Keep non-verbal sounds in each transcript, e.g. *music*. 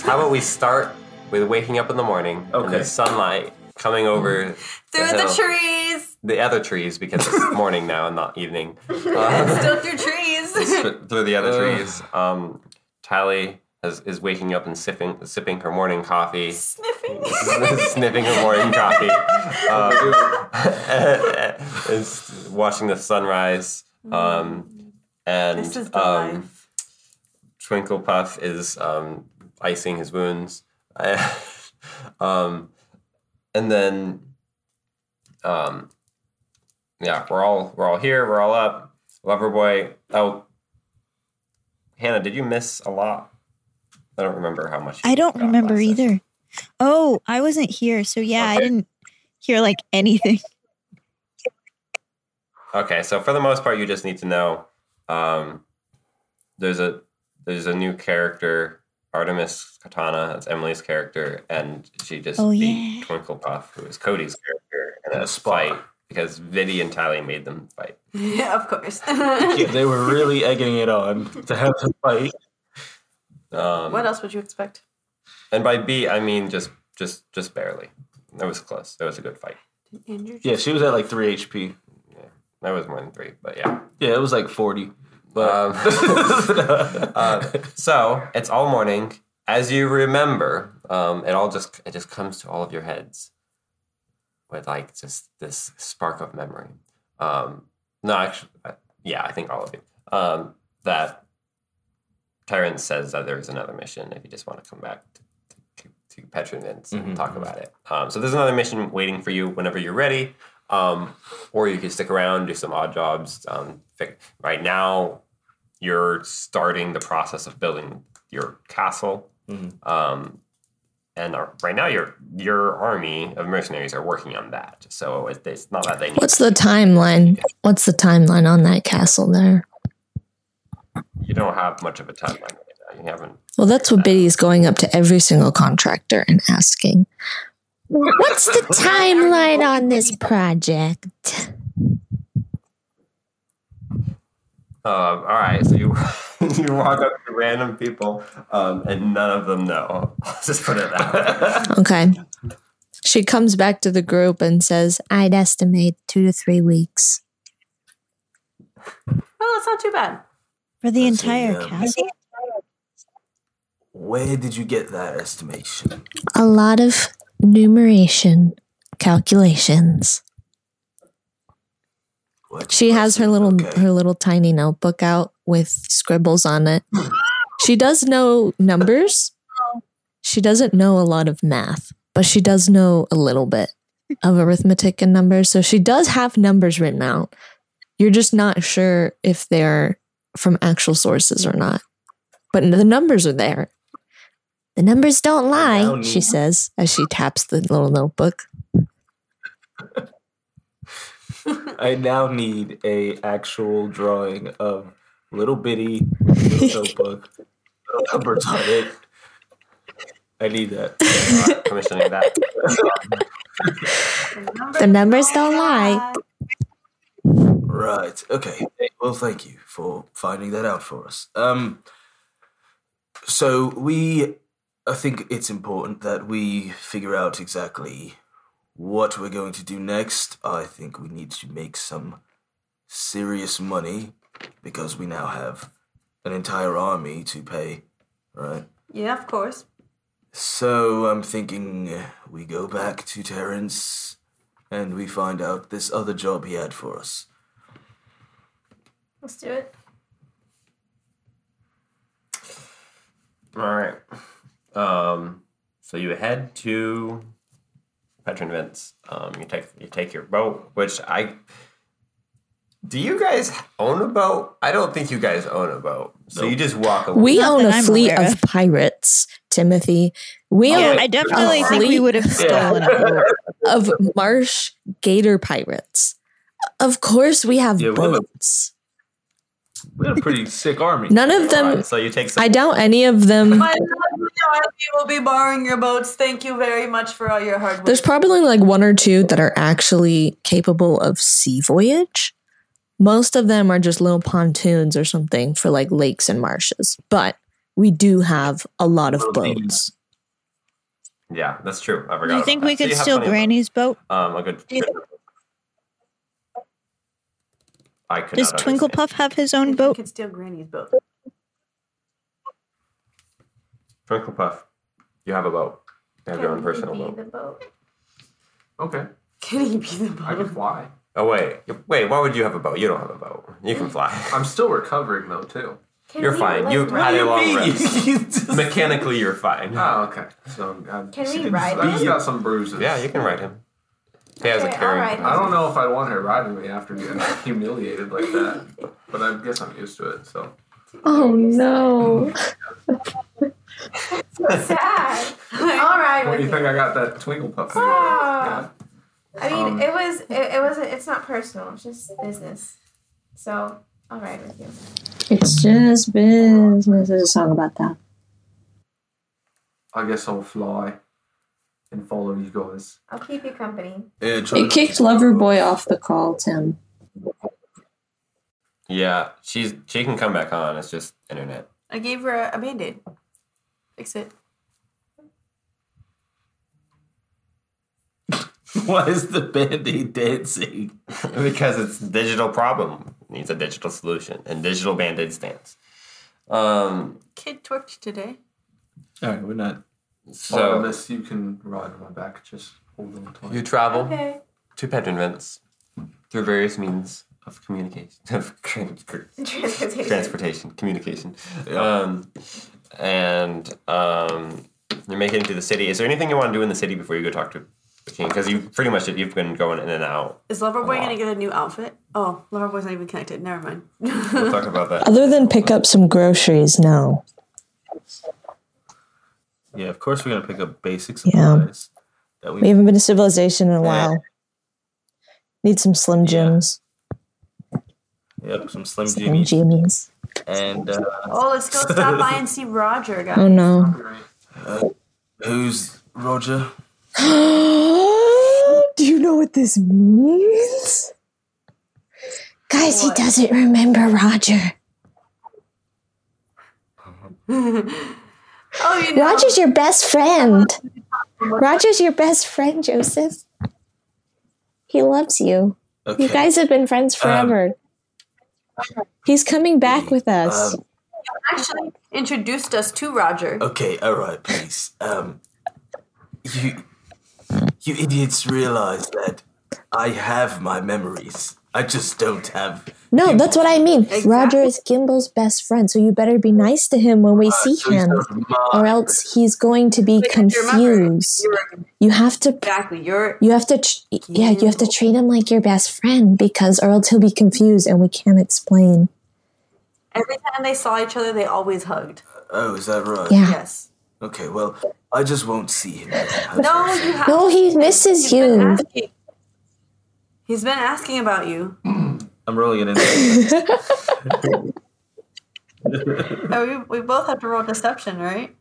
this. How about we start with waking up in the morning and Okay. the sunlight coming over Through the, hill. trees. the other trees because it's *laughs* morning now and not evening. *laughs* Uh, Still through trees. th- through the other Ugh. trees. Um, Tally has, is waking up and sipping sipping her morning coffee. Sniffing. *laughs* sniffing her morning coffee. Um, is watching the sunrise. Um, and This is the um, life. Twinkle Puff is um, icing his wounds. *laughs* um, and then, um, yeah, we're all we're all here. We're all up. Loverboy. Oh, Hannah, did you miss a lot? I don't remember how much. I don't remember session. either. Oh, I wasn't here, so yeah, I didn't hear like anything. *laughs* Okay, so for the most part, you just need to know um, there's a there's a new character, Artemis Katana. That's Emily's character, and she just Oh, beat yeah. Twinkle Puff, who is Cody's character, in In a a fight because Vivi and Tally made them fight. yeah, of course. *laughs* Yeah, they were really egging it on to have the fight. Um, what else would you expect? And by beat, I mean just just just barely. That was close. That was a good fight. Yeah, she was at like three HP. Yeah, That was more than three, but yeah. Yeah, it was like forty. But Um, *laughs* uh, so it's all morning. As you remember, um, it all just it just comes to all of your heads with like just this spark of memory. Um, no, actually, uh, yeah, I think all of you. Um, that Terrence says that there is another mission if you just want to come back to, to, to Petrovins and Mhm, talk mhm. about it. Um, so there's another mission waiting for you whenever you're ready. Um, or you can stick around, do some odd jobs. Um, right now, you're starting the process of building your castle. Mhm. Um, and uh, right now, your your army of mercenaries are working on that. So it, it's not that they need. What's the timeline? What's the timeline on that castle there? You don't have much of a timeline right now. You haven't. Well, that's what Biddy's going up to every single contractor and asking. What's the timeline on this project? Um, all right, so you *laughs* you walk up to random people, um, and none of them know. I'll just put it that way. *laughs* Okay. She comes back to the group and says, I'd estimate two to three weeks. Well, it's not too bad. For the Let's see, entire um, castle? where did you get that estimation? A lot of numeration calculations. She has her little Okay. her little tiny notebook out with scribbles on it. She does know numbers. She doesn't know a lot of math, but she does know a little bit of arithmetic and numbers. So she does have numbers written out. You're just not sure if they're from actual sources or not. But the numbers are there. The numbers don't lie, now she says as she taps the little notebook. *laughs* I now need a actual drawing of little bitty little *laughs* notebook, little numbers on it. I need that. Commissioning that. The numbers don't lie. Right. Okay. Well, thank you for finding that out for us. Um. So we, I think it's important that we figure out exactly what we're going to do next. I think we need to make some serious money because we now have an entire army to pay. Right. Yeah, of course. So I'm thinking we go back to Terrence and we find out this other job he had for us. Let's do it. All right. Um, so you head to Petron Vince. Um, you take you take your boat, which I. Do you guys own a boat? I don't think you guys own a boat. So you just walk away. We Not own that a I'm fleet of of. pirates, Timothy. We yeah, own I definitely think we would have stolen a *laughs* boat. of marsh gator pirates. Of course, we have Yeah, we have a- boats. We had a pretty sick army. None of them. right, so you take some. I doubt any of them. *laughs* My we will be borrowing your boats. Thank you very much for all your hard work. There's probably like one or two that are actually capable of sea voyage. Most of them are just little pontoons or something for like lakes and marshes. But we do have a lot of boats. Yeah, that's true. I forgot. Do you think we So could you steal Granny's boat? Um, a good. Yeah. I could Does not Twinkle. Puff have his own You boat? could steal Granny's boat. Twinkle Puff, you have a boat. You have your own Can personal he boat. be the boat? Okay, Can he be the boat? I can fly. Oh wait, wait. Why would you have a boat? You don't have a boat. You can fly. *laughs* I'm still recovering though too. Can You're we, fine. like, You ride- had a long Me, rest. *laughs* you just- *laughs* Mechanically, you're fine. Oh, okay. So I'm, Can we he's- ride He's him? got some bruises. Yeah, you can ride him. He has a Okay, I'll carrying. ride. I don't know if I want her riding me after getting humiliated like that, but I guess I'm used to it. So Oh no. Sad. *laughs* All right. what do you think? I got that twinkle puff. thing, Ah. I mean, Um, it was. It, it wasn't. It's not personal. It's just business. So I'll ride with you. It's just business. There's a song about that. I guess I'll fly and follow you guys. I'll keep you company. Yeah, It kicked to- Loverboy off the call, Tim. Yeah, she's she can come back on. It's just internet. I gave her a, a band aid. Fix it. *laughs* Why is the band-aid dancing? because it's a digital problem. It needs a digital solution, and digital band-aid stands. Um, Kid twerked today. All right, we're not. So so unless you can ride on my back, just hold on to you travel Okay. to Pedron vents through various means of communication, *laughs* of trans- Transportation. transportation, communication, Yeah. um, and um, you're making it to the city. Is there anything you want to do in the city before you go talk to the king? Because you pretty much you've been going in and out. Is Loverboy lot. gonna get a new outfit? Oh, Loverboy's not even connected. Never mind. *laughs* We'll talk about that. Other than pick up some groceries, no. Yeah, of course we're gonna pick up basic Yeah. supplies. That we, We haven't been to civilization in a while. Need some Slim Jims. yep, some Slim Slim Jimmies, Jimmies. And uh, oh, let's go stop by and *laughs* see Roger, guys. Oh no. Right. who's Roger? *gasps* Do you know what this means? Guys, What? he doesn't remember Roger. *laughs* Oh, you know. Roger's your best friend. Roger's your best friend, Joseph. He loves you. Okay. You guys have been friends forever. He's coming back with us. Um, actually introduced us to Roger. okay, all right, please. Um, you, you idiots realize that I have my memories. I just don't have. no, that's what I mean. Exactly. Roger is Gimble's best friend, so you better be nice to him when we see so him, not or else he's going to be Because you remember, confused. You're, have to exactly. You're You have to, tr- yeah, you have to treat him like your best friend because, or else he'll be confused and we can't explain. every time they saw each other, they always hugged. Oh, is that right? Yeah. Yes. Okay, well, I just won't see him. No, you have. No, he misses He's you. Asking. He's been asking about you. I'm rolling it in. *laughs* Oh, we, we both have to roll deception, right?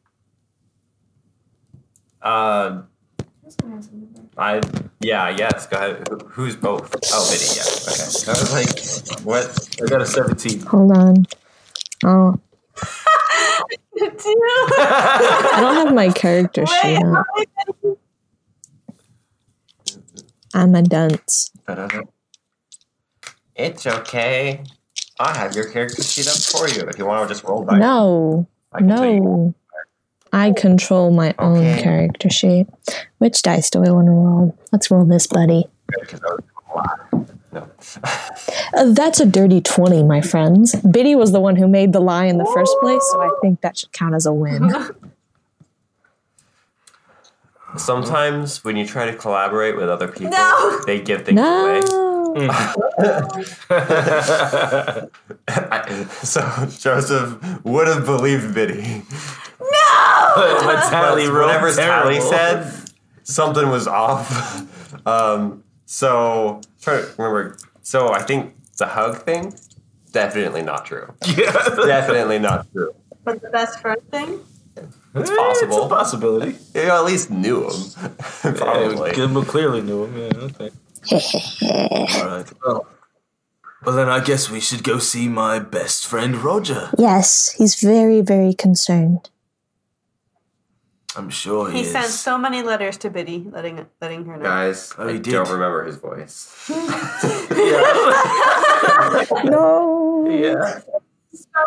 Uh, I yeah yes. Go ahead. Who's both? Oh, Biddy. Yeah. Okay. I was like, what? I got a 17. Hold on. Oh, I don't have my character *laughs* sheet up. I'm a dunce. It's okay. I have your character sheet up for you. If you want to just roll dice, No, I can no. I control my own character sheet. Which dice do I want to roll? Let's roll this, buddy. Because I was a lot. No. *laughs* Uh, that's a dirty 20, my friends. Biddy was the one who made the lie in the first place, so I think that should count as a win. *laughs* Sometimes when you try to collaborate with other people, No. they give things away. No. *laughs* *laughs* I- so Joseph would have believed Biddy. but *laughs* Tally But rolled whatever Tally terrible. said, something was off. um, so try to remember. So I think the hug thing, definitely not true. Yeah. Definitely not true. But the best friend thing? It's eh, possible. It's possible. a possibility. You know, at least knew him. *laughs* Probably. Yeah, Gimble clearly knew him. Yeah, okay. *laughs* All right. Well, Well, then I guess we should go see my best friend Roger. Yes, he's very, very concerned. I'm sure he, He is. sent so many letters to Biddy, letting letting her know. Guys, Oh, I he did. don't remember his voice. *laughs* No. yeah.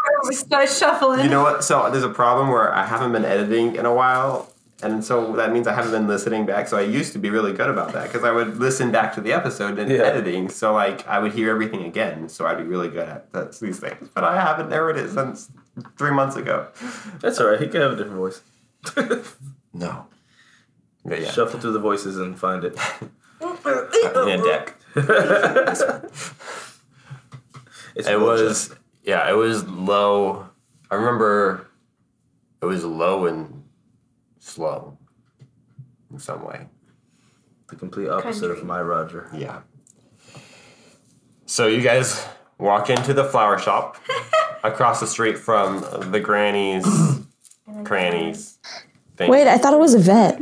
*laughs* We start shuffling. You know what? So there's a problem where I haven't been editing in a while, and so that means I haven't been listening back. So I used to be really good about that because I would listen back to the episode and Yeah. editing. So like I would hear everything again. So I'd be really good at that, these things. But I haven't narrowed it since three months ago. That's all right. He can have a different voice. *laughs* No. But yeah, Shuffle through the voices and find it. *laughs* in a deck. It was yeah, it was low. I remember it was low and slow in some way. the complete opposite of my Roger. Yeah. So you guys walk into the flower shop *laughs* across the street from the granny's crannies. thing. Wait, I thought it was a vet.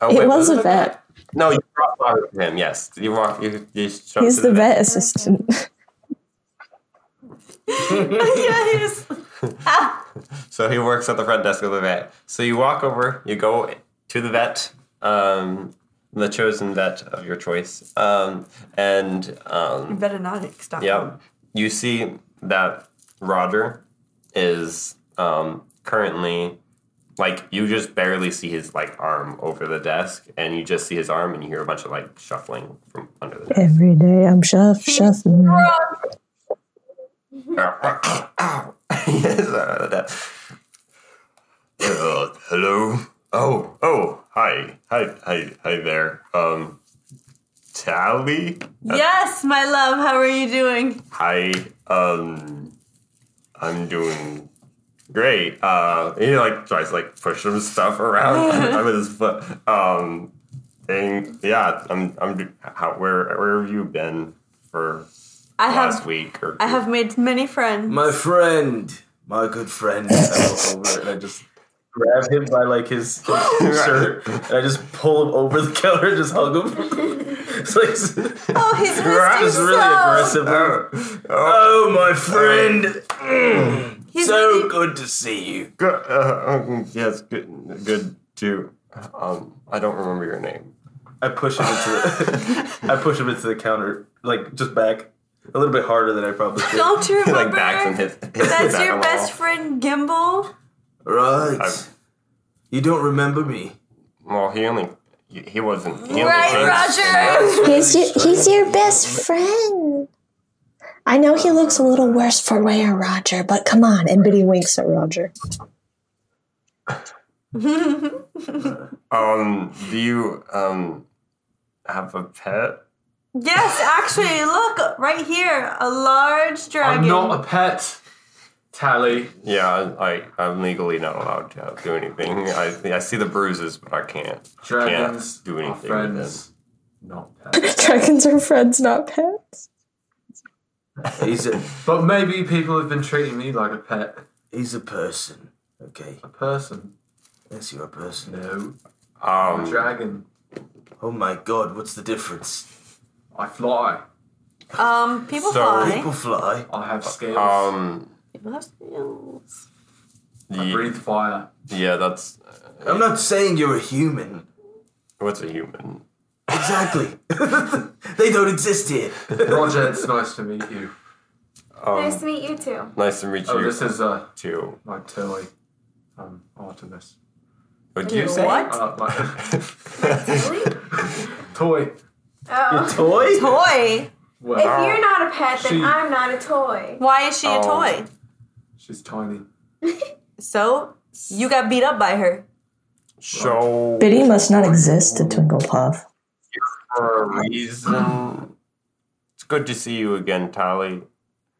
Oh, it wait, was a it vet. No, you brought flowers to him. Yes, you walk. You, you He's to the vet assistant. Yeah, he was. *laughs* So he works at the front desk of the vet. So you walk over, you go to the vet, um, the chosen vet of your choice, um, and um, Veterinarics.com. yeah, you see that Roger is um, currently like you just barely see his like arm over the desk, and you just see his arm, and you hear a bunch of like shuffling from under the desk. Every day I'm shuff shuffling. Yes, uh. Uh, hello. Oh, oh, hi, hi, hi, hi there. Um, Tally. Yes, my love. How are you doing? Hi. Um, I'm doing great. Uh, he like tries to like push some stuff around with his foot. Um, and yeah, I'm I'm. How where where have you been for I last have week or? I have made many friends. My friend, my good friend. I walk over and I just grab him by like his, his *laughs* shirt and I just pull him over the counter and just hug him. *laughs* it's like oh, he's *laughs* Right, really so. aggressive. Oh, oh, Oh, my friend. Mm, so really- good to see you. good. Uh, um, yes, good. Good too. Um, I don't remember your name. I push him into the I push him into the counter, like just back a little bit harder than I probably *laughs* should. Don't you He *laughs* like remember? backs and hits. *laughs* hits That's back your best wall. friend, Gimbal. Right. I'm- You don't remember me. Well, he only he, he wasn't. He Right, came- Roger. He's your, he's your best friend. I know he looks a little worse for wear, Roger, but come on. And Biddy winks at Roger. Um, do you um have a pet? Yes, actually, look right here, a large dragon. I'm not a pet. Tally. Yeah, I I'm legally not allowed to do anything. I I see the bruises, but I can't. Dragons Can't do anything with friends. Not *laughs* pets. Dragons are friends, not pets. He's a but maybe people have been treating me like a pet. he's a person. Okay. A person. Yes, you're a person. No. I'm a Um, dragon. Oh my god, what's the difference? I fly. Um, people So- fly. People fly. I have scales. um, People have skills. I ye- breathe fire. yeah, that's I'm not saying you're a human. what's a human. Exactly. *laughs* they don't exist here. Roger, it's nice to meet you. Um, Nice to meet you too. nice to meet Oh, you this is uh, too. my toy. Um, Artemis. What do you say? What? Uh, my *laughs* Really? *laughs* toy. Oh. Toy? Toy. Well, If you're not a pet, then She- I'm not a toy. Why is she a Oh. toy? she's tiny. *laughs* So you got beat up by her. So Biddy must not exist to Twinklepuff. for a reason. It's good to see you again, Tally.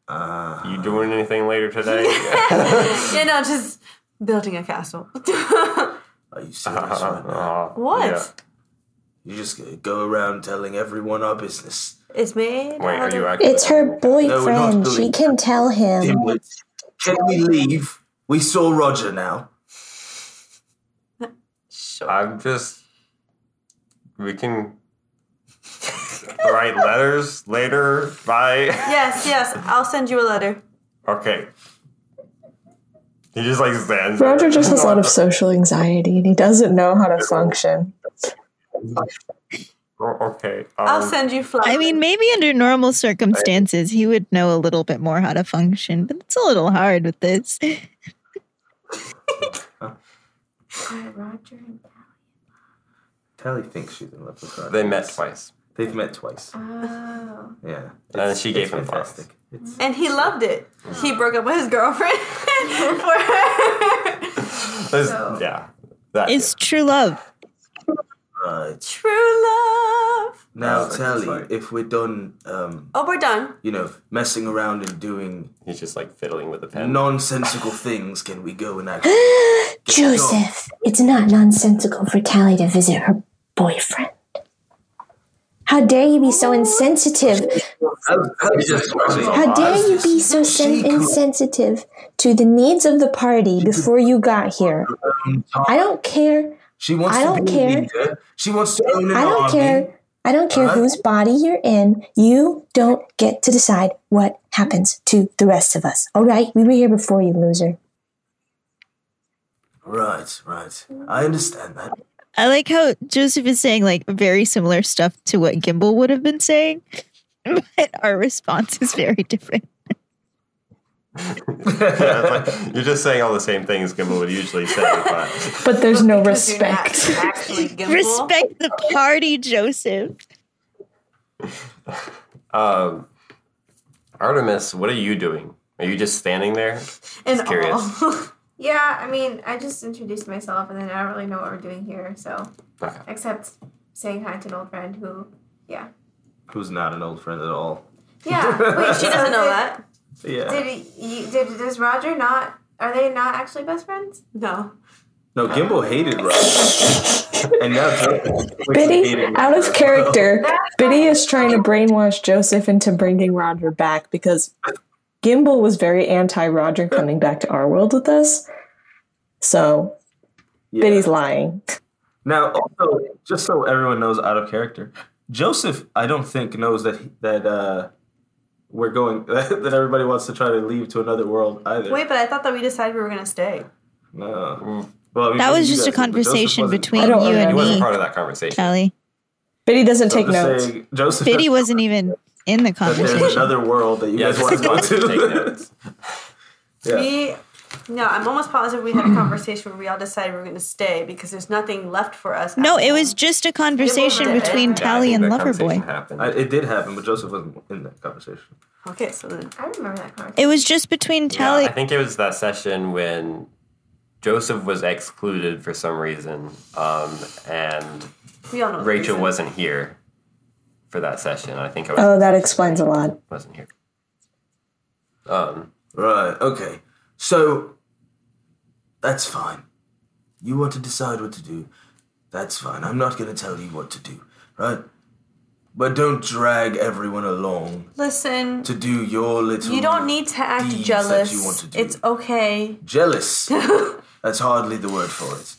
Uh, You doing anything later today? *laughs* you know, just building a castle. *laughs* are you serious right now? Uh, what? Yeah. You just go around telling everyone our business. It's me. Wait, are you of- actually? It's her No, boyfriend. she can tell him. Dimwit. Can we leave? We saw Roger now. Sure. I'm just. We can. write letters later. Bye. Yes, yes. I'll send you a letter. Okay. He just like stands. Roger just has a lot of social anxiety and he doesn't know how to function. Oh, okay. I'll um, send you flowers. I mean, maybe under normal circumstances, he would know a little bit more how to function, but it's a little hard with this. Roger and Tally Tally thinks she's in love with Roger. They met twice, They've met twice. Oh. Yeah. and she gave him flowers. fantastic. It's, and he loved it. He broke up with his girlfriend *laughs* for her. So- yeah. That, It's true love. Right. True love. Now, That's Tally, like- if we're done, um, Oh, we're done. you know, messing around and doing He's just like fiddling with the pen. nonsensical things, can we go and actually? *gasps* Joseph, it's not nonsensical for Tally to visit her boyfriend. How dare you be so insensitive? How dare you be so sen- insensitive to the needs of the party before you got here? I don't care. She wants I to don't be care. a leader. She wants to own an I don't army. care. I don't care Huh? whose body you're in. You don't get to decide what happens to the rest of us. All right? We were here before you, loser. Right, right. I understand that. I like how Joseph is saying like very similar stuff to what Gimbal would have been saying, *laughs* but our response is very different. Yeah, like, you're just saying all the same things Gimbal would usually say, but But there's no Because you're not respect. *laughs* Respect the party, Joseph. um, Artemis, what are you doing? Are you just standing there? And Just curious. all. *laughs* Yeah, I mean, I just introduced myself, and then I don't really know what we're doing here. So, Okay. except saying hi to an old friend who, yeah, Who's not an old friend at all. yeah. Wait, *laughs* she doesn't know that. Yeah. Did he, did does Roger not? Are they not actually best friends? No. No, Gimbal hated Roger. *laughs* and now Joseph Biddy, out of character, *laughs* Biddy is trying to brainwash Joseph into bringing Roger back because Gimbal was very anti Roger coming back to our world with us. So Yeah. Biddy's lying. Now, also, just so everyone knows, out of character, Joseph, I don't think knows that he- that uh, we're going *laughs* that everybody wants to try to leave to another world either. Wait, but I thought that we decided we were gonna stay. No. Mm. Well, I mean, That was just a guys did, but Joseph conversation between I don't you He and wasn't me, part of that conversation. Kelly. Biddy doesn't So take notes. saying, Joseph. Biddy wasn't even in the that there's conversation. another world that you Yeah, guys want to go just take notes. *laughs* yeah. We no, I'm almost positive we had a conversation where we all decided we were gonna stay because there's nothing left for us. No, it was just a conversation between Yeah, Tally I and think that Loverboy. I, it did happen, but Joseph wasn't in that conversation. Okay, so then I remember that conversation. It was just between Yeah, Tally. I think it was that session when Joseph was excluded for some reason, um, and we all know Rachel wasn't here for that session. I think I was, Oh, that explains a lot. wasn't here. Um, Right. Okay. So that's fine. You want to decide what to do. That's fine. I'm not going to tell you what to do, right? But don't drag everyone along Listen, to do your little. you don't need to act jealous. You want to do. It's okay. jealous. *laughs* That's hardly the word for it.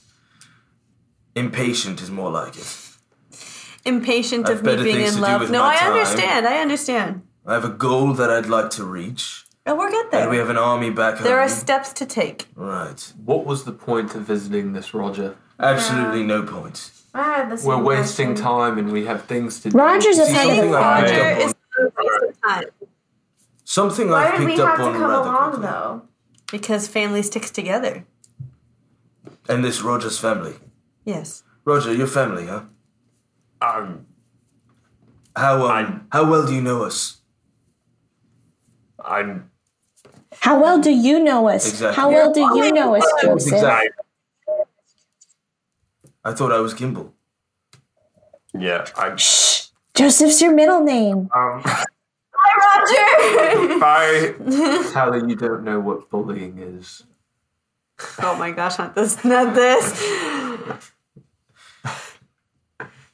Impatient is more like it. Impatient of me being in love. No, I time. understand. I understand. I have a goal that I'd like to reach, And we'll get and there. we have an army back there are steps to take. right. What was the point of visiting this, Roger? Absolutely no point. I had the same We're wasting question. time and we have things to do. Roger's a See, kind of something a I've Roger picked up is on. a waste of time Something Why I've did we picked have up to on come rather along quickly. though? because family sticks together. And this Roger's family. Yes. Roger, your family, huh? um, How um, I- how well do you know us? I'm How well do you know us? Exactly. How well do you know us, Joseph? Exactly. I thought I was Gimbal. yeah. I'm Shh. Joseph's your middle name. um, *laughs* Roger! bye. Tally, *laughs* you don't know what bullying is. oh my gosh, not this, not this. *laughs*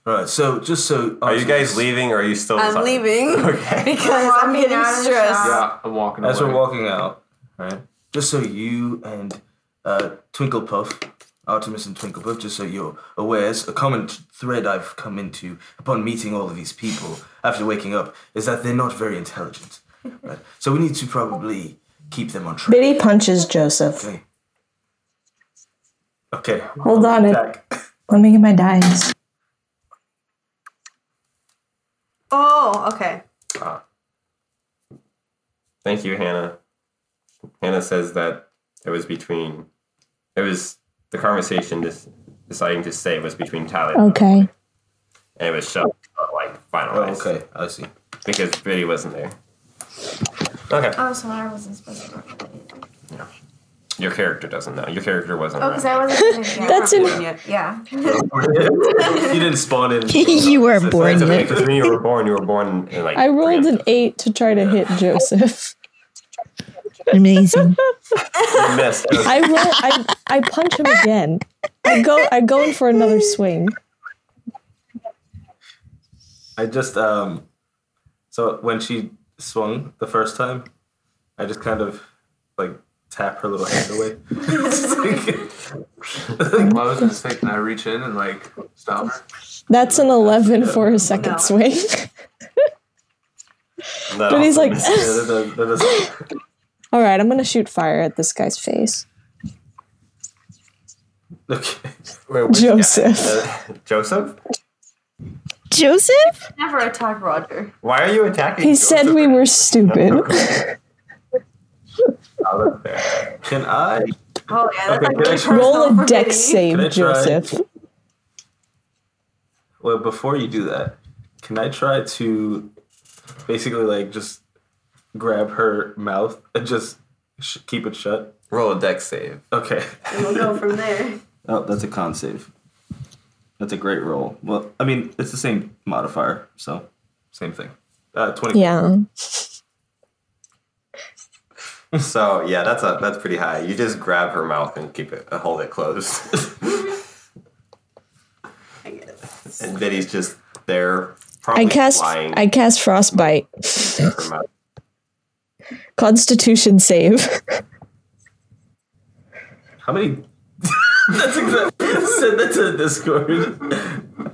Right. So just so Are you guys leaving or are you still? I'm leaving *laughs* Okay. *laughs* because I'm getting out of the stressed. Yeah, I'm walking out. As away. we're walking out, right? Just so you and uh, Twinkle Puff Artemis and Twinklepuff, just so you're aware, is a common thread I've come into upon meeting all of these people after waking up is that they're not very intelligent. Right? *laughs* So we need to probably keep them on track. Biddy punches Joseph. Okay. Okay. Hold on, it. Attack. Let me get my dice. Oh, okay. Ah. Thank you, Hannah. Hannah says that it was between. It was the conversation just deciding to say was between Tally Okay. and it was shoved uh, like Oh, finalized okay, I see. because Biddy wasn't there. Okay, Oh, so I wasn't supposed to. Roll. your character doesn't know. Your character wasn't. Oh, around. because I wasn't. gonna- *laughs* yeah. That's in. Yeah. you didn't spawn in. *laughs* you weren't born That's yet. because when you were born, you were born in like. I rolled an eight to try to hit Joseph. *laughs* Amazing. You missed. I roll. I I punch him again. I go. I go in for another swing. I just um, so when she swung the first time, I just kind of like tap her little hand away. What I was gonna say, can I reach in and like stop her? That's an eleven for a second No. swing. that *laughs* But he's like, missed. Yeah, that does- that does- *laughs* All right, I'm gonna shoot fire at this guy's face. okay. Wait. Joseph. Uh, Joseph? Joseph? Never attack Roger. Why are you attacking? He said Joseph? we were stupid. That's fair. Can I? Oh yeah, that's Okay, like can I try- Roll a for dex save, Can try? Joseph. Well, before you do that, can I try to basically like just grab her mouth and just sh- keep it shut? Roll a dex save. Okay. And we'll go from there. *laughs* Oh, that's a con save. That's a great roll. Well, I mean, it's the same modifier, so same thing. Uh, twenty. Yeah. So yeah, that's a that's pretty high. You just grab her mouth and keep it, uh, hold it closed, *laughs* I guess. and Biddy's just there, probably I cast. flying. I cast frostbite. *laughs* Constitution save. *laughs* How many? That's exactly. Send that to Discord.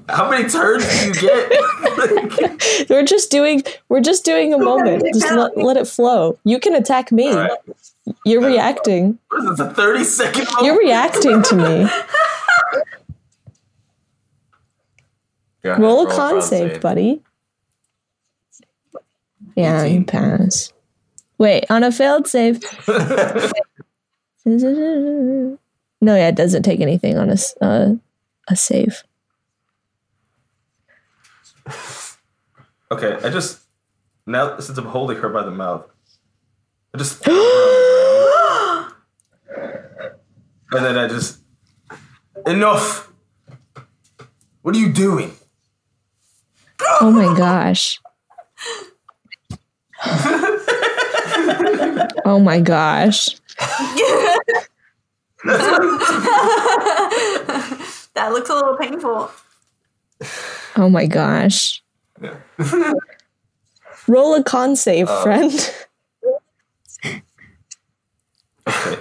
How many turns do you get? *laughs* we're just doing. We're just doing a moment. Just let, let it flow. You can attack me. Right. You're reacting. what is this? A thirty second? You're reacting to me. *laughs* Go ahead, Roll a con save, buddy. Yeah, you pass. Wait, on a failed save. *laughs* No, yeah, it doesn't take anything on a s- uh, a save. Okay, I just now since I'm holding her by the mouth, I just throw her on the ground. and then I just enough. What are you doing? Oh my gosh. *laughs* oh my gosh. *laughs* *laughs* That looks a little painful. Oh my gosh. Roll a con save, uh, friend. Okay.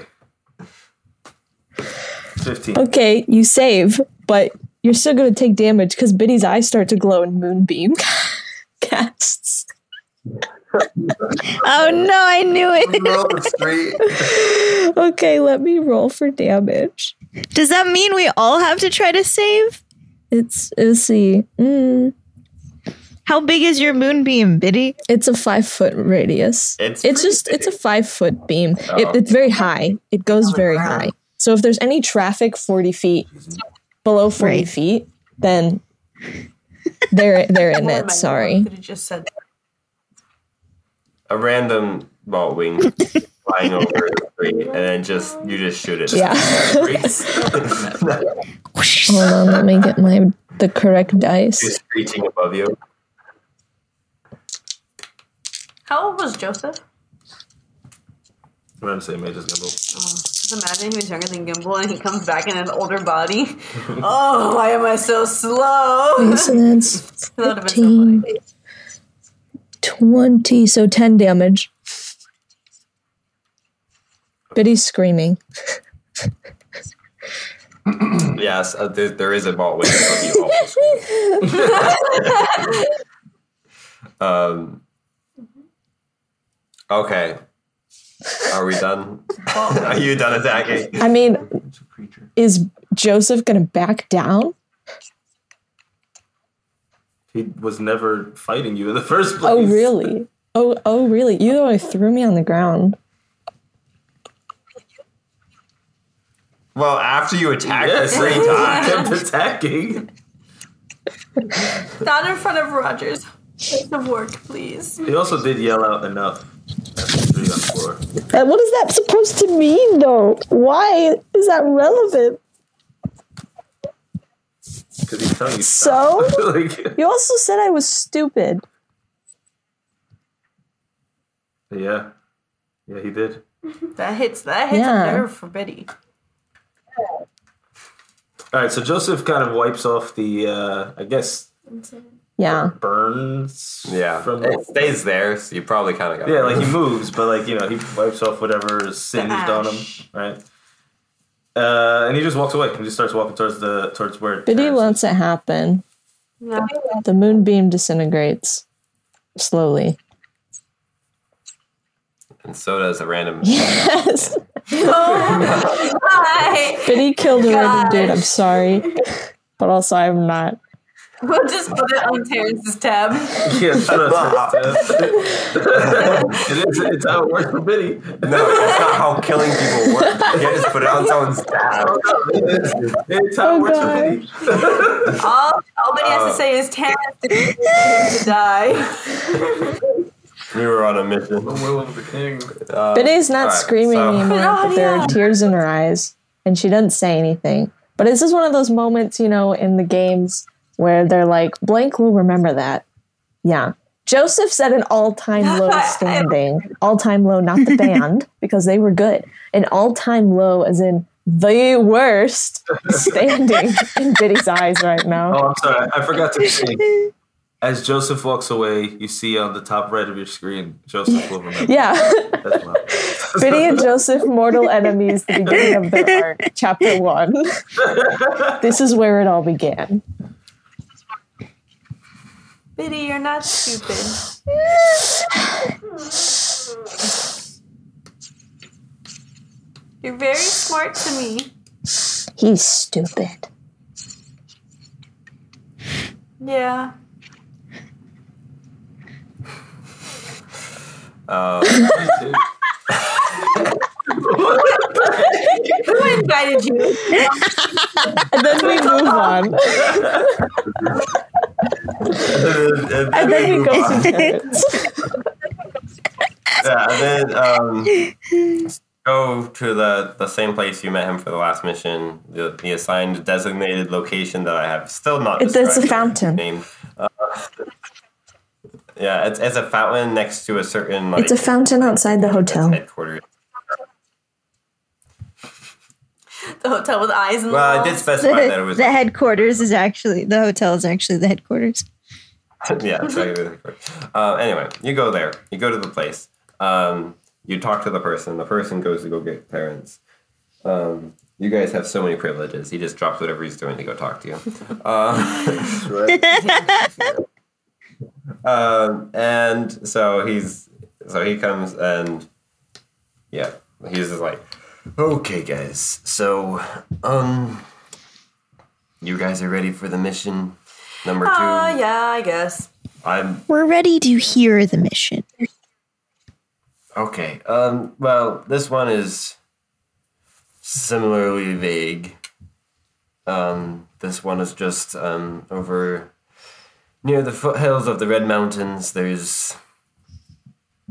Fifteen. Okay, you save, but you're still going to take damage because Biddy's eyes start to glow and Moonbeam *laughs* casts. Oh no, I knew it. Roll the street. *laughs* Okay, let me roll for damage. Does that mean we all have to try to save? It's, let's see. Mm, How big is your moonbeam, Biddy? it's a five foot radius. It's It's pretty just, it's a five foot beam. Oh. It, it's very high. It goes very high. So if there's any traffic 40 feet, below 40 Right. feet, then they're, they're in *laughs* it. Sorry. Could have just said a random ball wing *laughs* flying over the street, and then just you just shoot it. Yeah. just *laughs* Hold on, let me get my the correct dice. Just screeching above you. How old was Joseph? Around the same age as Gimbal. Oh, just imagine he was younger than Gimbal and he comes back in an older body. *laughs* oh, why am I so slow? Okay, so that's that would have been so 15, funny. 20, so 10 damage. Biddy's screaming. *laughs* yes, uh, there, there is a vault waiting for you. Also. *laughs* um. Okay. Are we done? *laughs* Are you done attacking? I mean, It's a creature. is Joseph going to back down? He was never fighting you in the *laughs* first place. Oh, really? Oh, oh, really? You only threw me on the ground. Well, after you attacked Yes. three He *laughs* times. kept attacking. Not in front of Rogers. Place of work, please. He also did yell out enough. After three on the floor. Uh, What is that supposed to mean, though? Why is that relevant? Because he's telling you So? *laughs* like, You also said I was stupid. yeah. Yeah, he did. *laughs* That hits. That hits Yeah. a nerve for Biddy. All right, so Joseph kind of wipes off the, uh, I guess, Yeah. burns. Yeah, From it stays there, so you probably kind of got. yeah, like he moves, but like you know, he wipes off whatever is singed on him, right? Uh, and he just walks away. He just starts walking towards the towards where. Biddy Terrence lets it happen. Yeah. The moonbeam disintegrates slowly. and so does a random. *laughs* Yes. *laughs* Hi. Biddy killed a random dude. I'm sorry. But also, I'm not. We'll just put it on Terrence's tab. Yeah, shut up. it is. It's how it works for Biddy. No, that's not how killing people work. You can't just put it on *laughs* someone's tab. It's how it Oh, works for Biddy. All, all Biddy has Uh, to say is Terrence to die. We were on a mission. The will of the king. Uh, Biddy's not alright, screaming so- anymore, but there are tears in her eyes, and she doesn't say anything. But this is one of those moments, you know, in the games where they're like, blank will remember that. Yeah. Joseph set an all time *laughs* low standing. All time low, not the *laughs* band, because they were good. An all time low, as in the worst *laughs* standing in Biddy's eyes right now. Oh, I'm sorry. I forgot to say. As Joseph walks away, you see on the top right of your screen, Joseph will remember Yeah. as. Biddy and Joseph, mortal enemies, the beginning of their arc, chapter one. this is where it all began. Biddy, you're not stupid. You're very smart to me. He's stupid. Yeah. Uh, *laughs* Who invited you? And then we move on. *laughs* and And then we move go on. to Terrence. Yeah, and then um, go to the, the same place you met him for the last mission, the, the assigned designated location that I have still not. It's- it's a fountain. Named. Uh, yeah, it's, it's a fountain next to a certain like It's a fountain outside the hotel. headquarters. *laughs* The hotel with eyes in the Well, I did specify that it *laughs* was the headquarters is actually the hotel is actually the headquarters. *laughs* yeah, exactly. Uh, anyway, you go there. You go to the place. Um, you talk to the person. The person goes to go get Terrence. Um, you guys have so many privileges. He just drops whatever he's doing to go talk to you. Uh, um, and so he's so he comes and yeah, he's just like, okay, guys. So um, you guys are ready for the mission number two. Uh, yeah, I guess. I'm We're ready to hear the mission. Okay. Um. Well, this one is similarly vague. Um. This one is just um over near the foothills of the Red Mountains. There's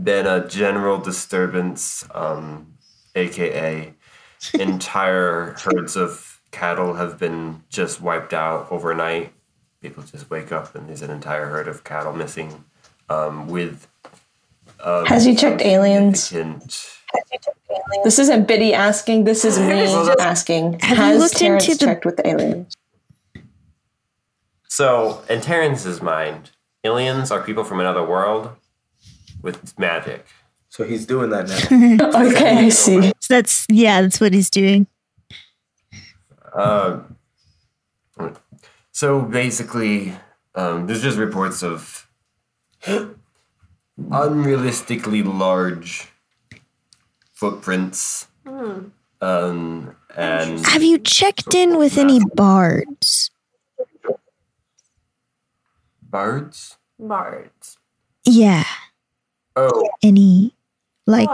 been a general disturbance. Um. AKA, *laughs* entire herds of cattle have been just wiped out overnight. People just wake up and there's an entire herd of cattle missing. Um. With um, Has he checked aliens? This isn't Biddy asking. This is me asking. Have you looked Terrence into the- checked with the aliens? So, in Terrence's mind, aliens are people from another world with magic. So he's doing that now. *laughs* Okay, I see. So that's yeah, that's what he's doing. Uh, so basically, um, there's just reports of *gasps* unrealistically large footprints. Um, and Have you checked in with any bards? birds. Bards. Yeah, Oh, any like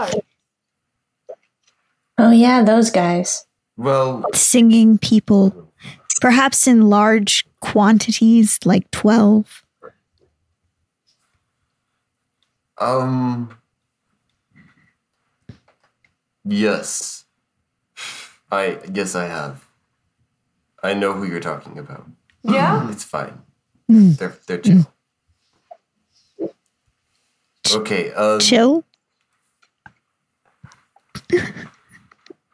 Oh, yeah, those guys. well, singing people, perhaps in large quantities, like 12. um, yes, I guess I have. I know who you're talking about. Yeah? *laughs* It's fine. Mm. They're they're chill. Okay. Um, Chill?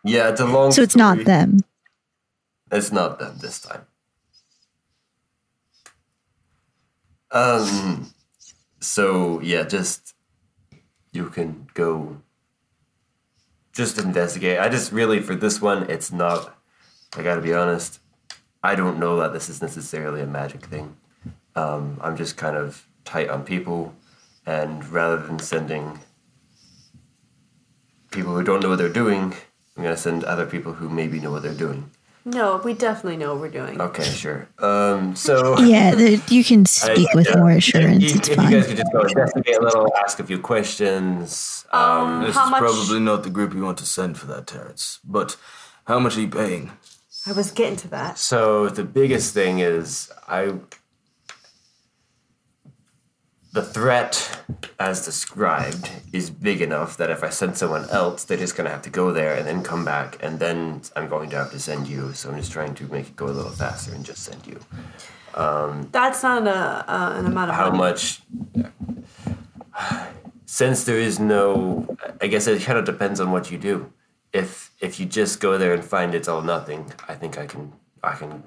Yeah, it's a long. So it's not them. It's not them this time. Um. So yeah, just you can go. Just investigate. I just really for this one, it's not. I gotta be honest. I don't know that this is necessarily a magic thing. Um, I'm just kind of tight on people, and rather than sending people who don't know what they're doing, I'm gonna send other people who maybe know what they're doing. No, we definitely know what we're doing. Okay, sure. Um, so *laughs* Yeah, the, you can speak I- with yeah, more if assurance. you- It's if you fine. guys could just go investigate a little, ask a few questions. Um, This is much- probably not the group you want to send for that, Terrence. But how much are you paying? I was getting to that. so the biggest thing is I. The threat, as described, is big enough that if I send someone else, they're just gonna have to go there and then come back, and then I'm going to have to send you. So I'm just trying to make it go a little faster and just send you. That's not a, uh, an amount of how money. much since there is no i guess it kind of depends on what you do if if you just go there and find it's all nothing i think i can i can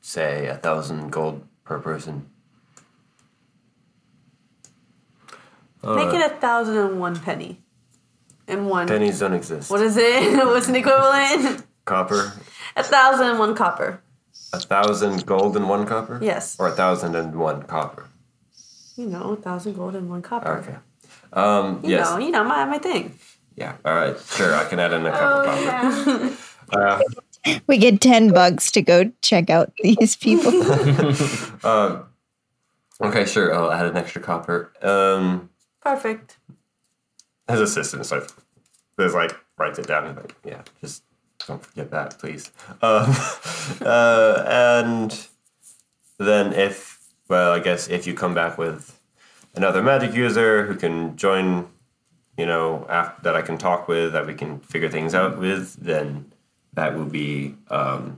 say a thousand gold per person Make it a thousand and one penny. And one. pennies don't exist What is it? *laughs* What's an equivalent? copper a thousand and one copper. a thousand gold and one copper Yes. or a thousand and one copper You know, a thousand gold and one copper. okay um You yes know, you know, my, my thing. yeah all right sure i can add in a couple Oh, copper yeah. *laughs* uh, We get 10 bucks to go check out these people. um, *laughs* okay sure i'll add an extra copper um Perfect. his assistant like there's like writes it down and like yeah just don't forget that please. Um, *laughs* uh, and then if well i guess if you come back with another magic user who can join you know af- that i can talk with that we can figure things out with then that will be um,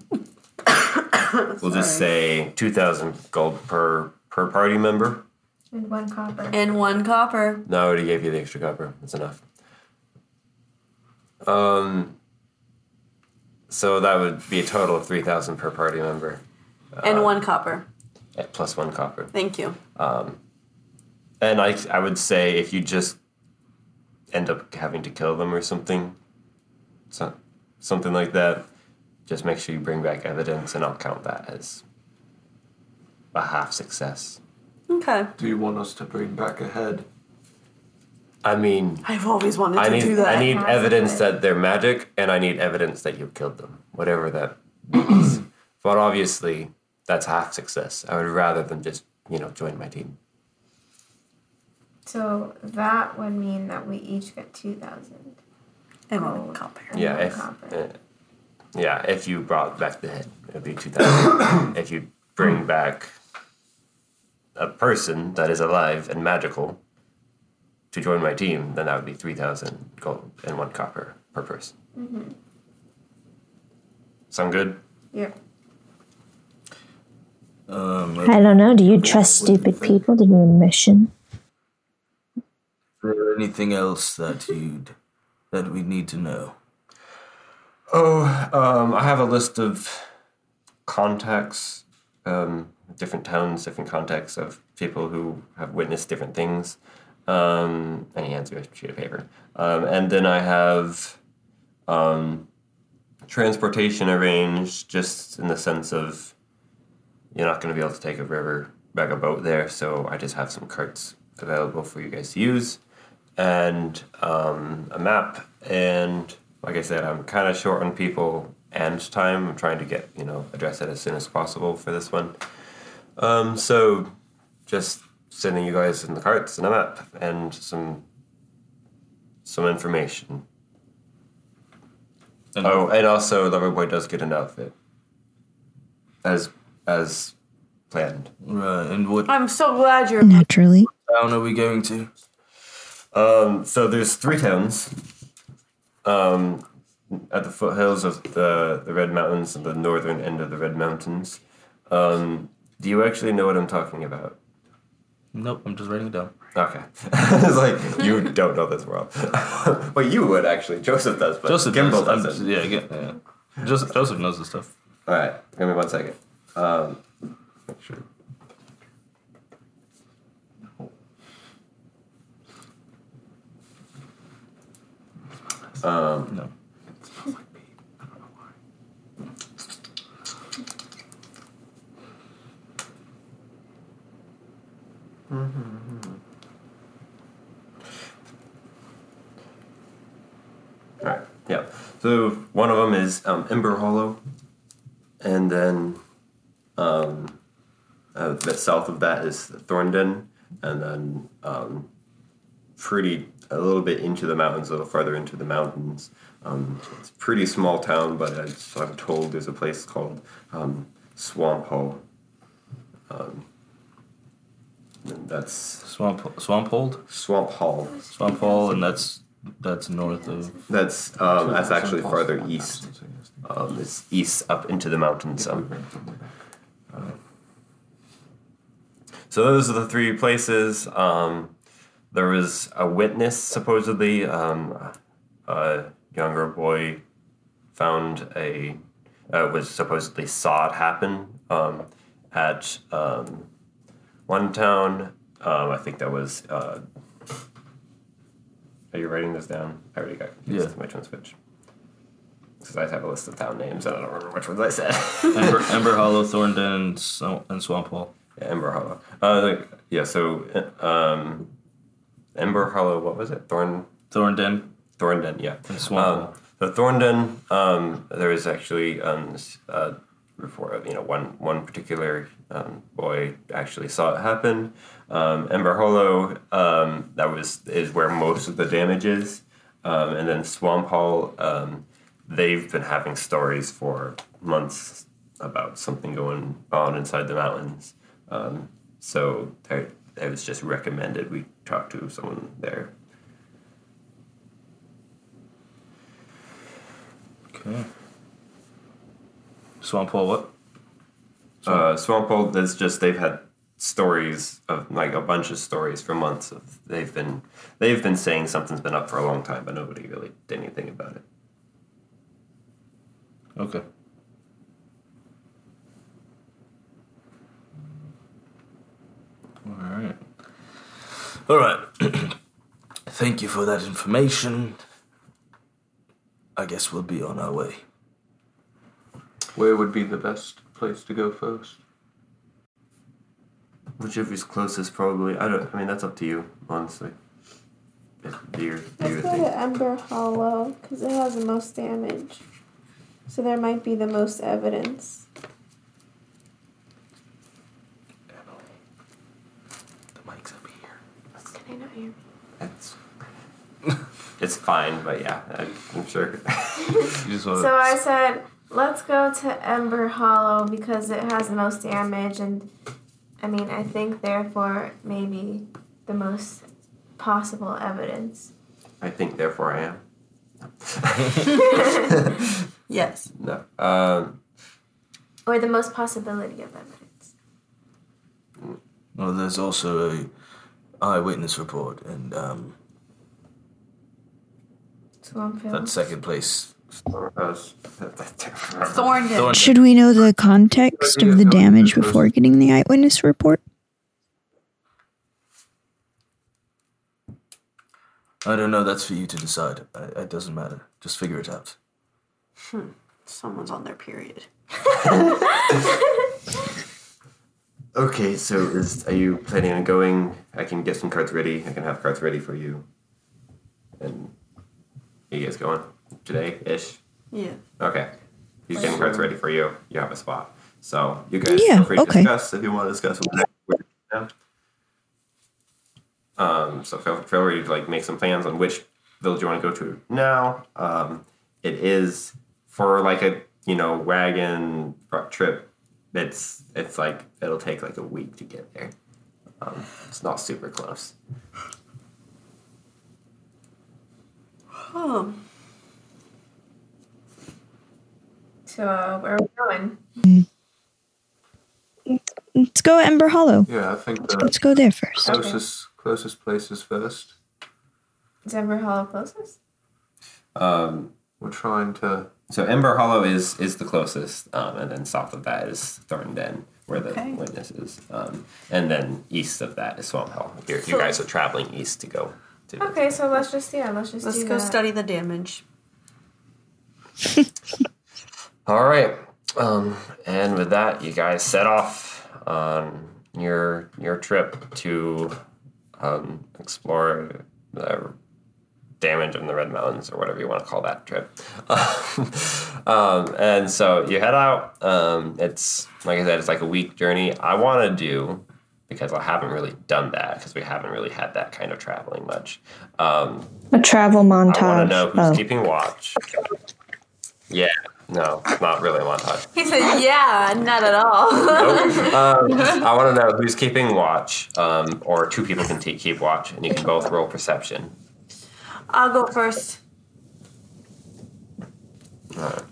*coughs* we'll just say 2000 gold per per party member And one copper. And one copper. no, I already gave you the extra copper. That's enough. Um, so that would be a total of three thousand per party member, and one copper. eh, plus one copper. Thank you. Um, And I, I would say if you just end up having to kill them or something, so, something like that, just make sure you bring back evidence, and I'll count that as a half success. Okay. Do you want us to bring back a head? I mean, I've always wanted I to need do that. I need Has evidence that they're magic, and I need evidence that you killed them, whatever that *clears throat* means. but obviously, that's half success. I would rather them just you know join my team. So that would mean that we each get 2,000. and one gold copper. yeah, if copper. uh, yeah, if you brought back the head, it would be two thousand. *coughs* if you bring back a person that is alive and magical to join my team, then that would be three thousand gold and one copper per person. Sound good? yeah. Um, I don't know. Do you trust stupid people to do a mission? is there anything else that you'd that we need to know? Oh, um, I have a list of contacts, um, different towns, different contexts of people who have witnessed different things. Um, and he hands me a sheet of paper. Um, and then I have um, transportation arranged, just in the sense of you're not going to be able to take a river back a boat there, so I just have some carts available for you guys to use, and um, a map. And like I said, I'm kind of short on people and time. I'm trying to get you know address it as soon as possible for this one. Um, so just sending you guys in the carts and a map and some some information. And Oh, and also Loverboy does get an outfit. As as planned. Right, and what I'm so glad you're. Naturally. *laughs* town are we going to? Um, so there's three towns. Um, at the foothills of the, the Red Mountains, and the northern end of the Red Mountains. Um, do you actually know what I'm talking about? Nope, I'm just writing it down. Okay. *laughs* it's like, you don't know this world. *laughs* well, you would actually. Joseph does, but Joseph Gimbal. I'm- doesn't. Yeah, yeah, yeah. Joseph, Joseph knows this stuff. All right, give me one second. Um, make sure. Um, No. All right, yeah. So one of them is um, Ember Hollow, and then um, uh, south of that is Thornden, and then um, pretty a little bit into the mountains, a little farther into the mountains. Um, it's a pretty small town, but as I'm told, there's a place called um, Swamp Hole. That's Swamp Swamp Hold? Swamp Hall. Swamp Hole, and that's that's north of. That's um, that's actually farther east. Um, it's east up into the mountains. Um, so those are the three places. Um, there was a witness supposedly. Um, a younger boy found a uh, was supposedly saw it happen um, at um, one town. Um, I think that was. Uh, are you writing this down? I already got confused Yeah. which one's which. Because I have a list of town names and I don't remember which ones I said. *laughs* Ember, Ember *laughs* Hollow, Thornden, and, Sw- Swamp Hole. yeah, Ember Hollow. Uh, like, yeah, so um, Ember Hollow, what was it? Thorn Thornden Thornden, yeah. and Swamp Um, Hole. Thornden, um, there is actually um, uh, before you know one one particular um, boy actually saw it happen. Um, Ember Hollow, um, that was is where most of the damage is, um, and then Swamp Hall, um, they've been having stories for months about something going on inside the mountains. Um, so it was just recommended we talk to someone there. Okay. Swamp Hole, what? Uh, Swamp Hole, that's just they've had stories of like a bunch of stories for months of they've been they've been saying something's been up for a long time, but nobody really did anything about it. Okay. All right. All right. *clears throat* Thank you for that information. I guess we'll be on our way. Where would be the best place to go first? Whichever's closest, probably. I don't. I mean, that's up to you, honestly. If- Do your do Let's go to Ember Hollow because it has the most damage. So there might be the most evidence. Emily, The mic's up here. Can I not hear? It's it's fine, but yeah, I, I'm sure. *laughs* You just want So I said, let's go to Ember Hollow because it has the most damage, and I mean, I think therefore maybe the most possible evidence. I think, therefore, I am. *laughs* Yes. No. Um, Or the most possibility of evidence. Well, there's also a eyewitness report, and um, Swampville. that second place. Thornden. Thornden. Should we know the context of the damage before getting the eyewitness report? I don't know. That's for you to decide. I, it doesn't matter. Just figure it out. Hmm. Someone's on their period. *laughs* Okay, so is are you planning on going? I can get some cards ready. I can have cards ready for you. And you guys going today ish? Yeah. Okay. He's getting cards ready for you. You have a spot. So you guys Yeah, feel free to okay. discuss if you want to discuss what now. Um, so feel, feel free to like make some plans on which village you want to go to now. Um, it is for like a you know wagon trip. It's it's like it'll take like a week to get there. Um, it's not super close. Oh. So uh, where are we going? Let's go Ember Hollow. Yeah, I think the Let's go there first. closest closest places first. Is Ember Hollow closest? Um, We're trying to. So Ember Hollow is is the closest, um, and then south of that is Thorn Den, where the Okay. witness is, um, and then east of that is Swamp Hill. You're, you guys are traveling east to go. To Okay, so let's just yeah, let's just Let's do go that. study the damage. *laughs* All right, um, and with that, you guys set off on your your trip to um, explore the damage in the Red Mountains, or whatever you want to call that trip. *laughs* um, and so you head out. Um, it's like I said, it's like a week journey. I want to do because I haven't really done that because we haven't really had that kind of traveling much. Um, A travel montage. I want to know who's Oh. keeping watch. Yeah, no, not really a montage. He said, "Yeah, not at all." Nope. *laughs* Um, I want to know who's keeping watch, um, or two people can t- keep watch, and you can both roll perception. I'll go first. Uh,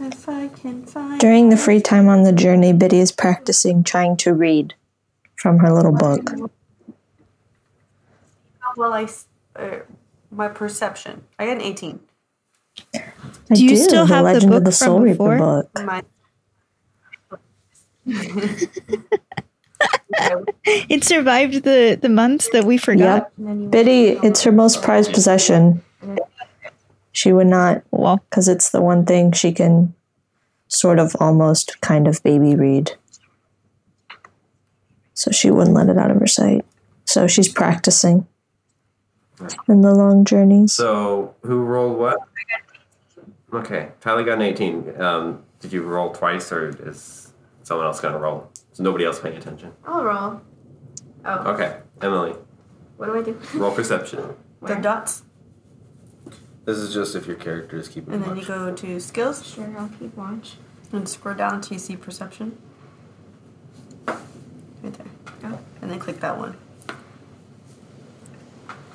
If I can find. During the free time on the journey, Biddy is practicing trying to read from her little book. Well, I s- uh, my perception. I got an eighteen. I Do you still the have the Legend of book the from Soul Reaper before? book. My *laughs* It survived the the months that we forgot. Yep. And then you Biddy, it's her most prized possession. She would not, Well, because it's the one thing she can sort of almost kind of baby read. So she wouldn't let it out of her sight. So she's practicing in the long journeys. so who rolled what? Okay, Tyler got an eighteen. Um, did you roll twice, or is someone else going to roll? Is nobody else paying attention? I'll roll. Oh, Okay, Emily, what do I do? roll *laughs* perception. the dots, This is just if your character is keeping watch. and then you watch. go to skills Sure, I'll keep watch. and scroll down until you see perception. Right there. Oh. And then click that one.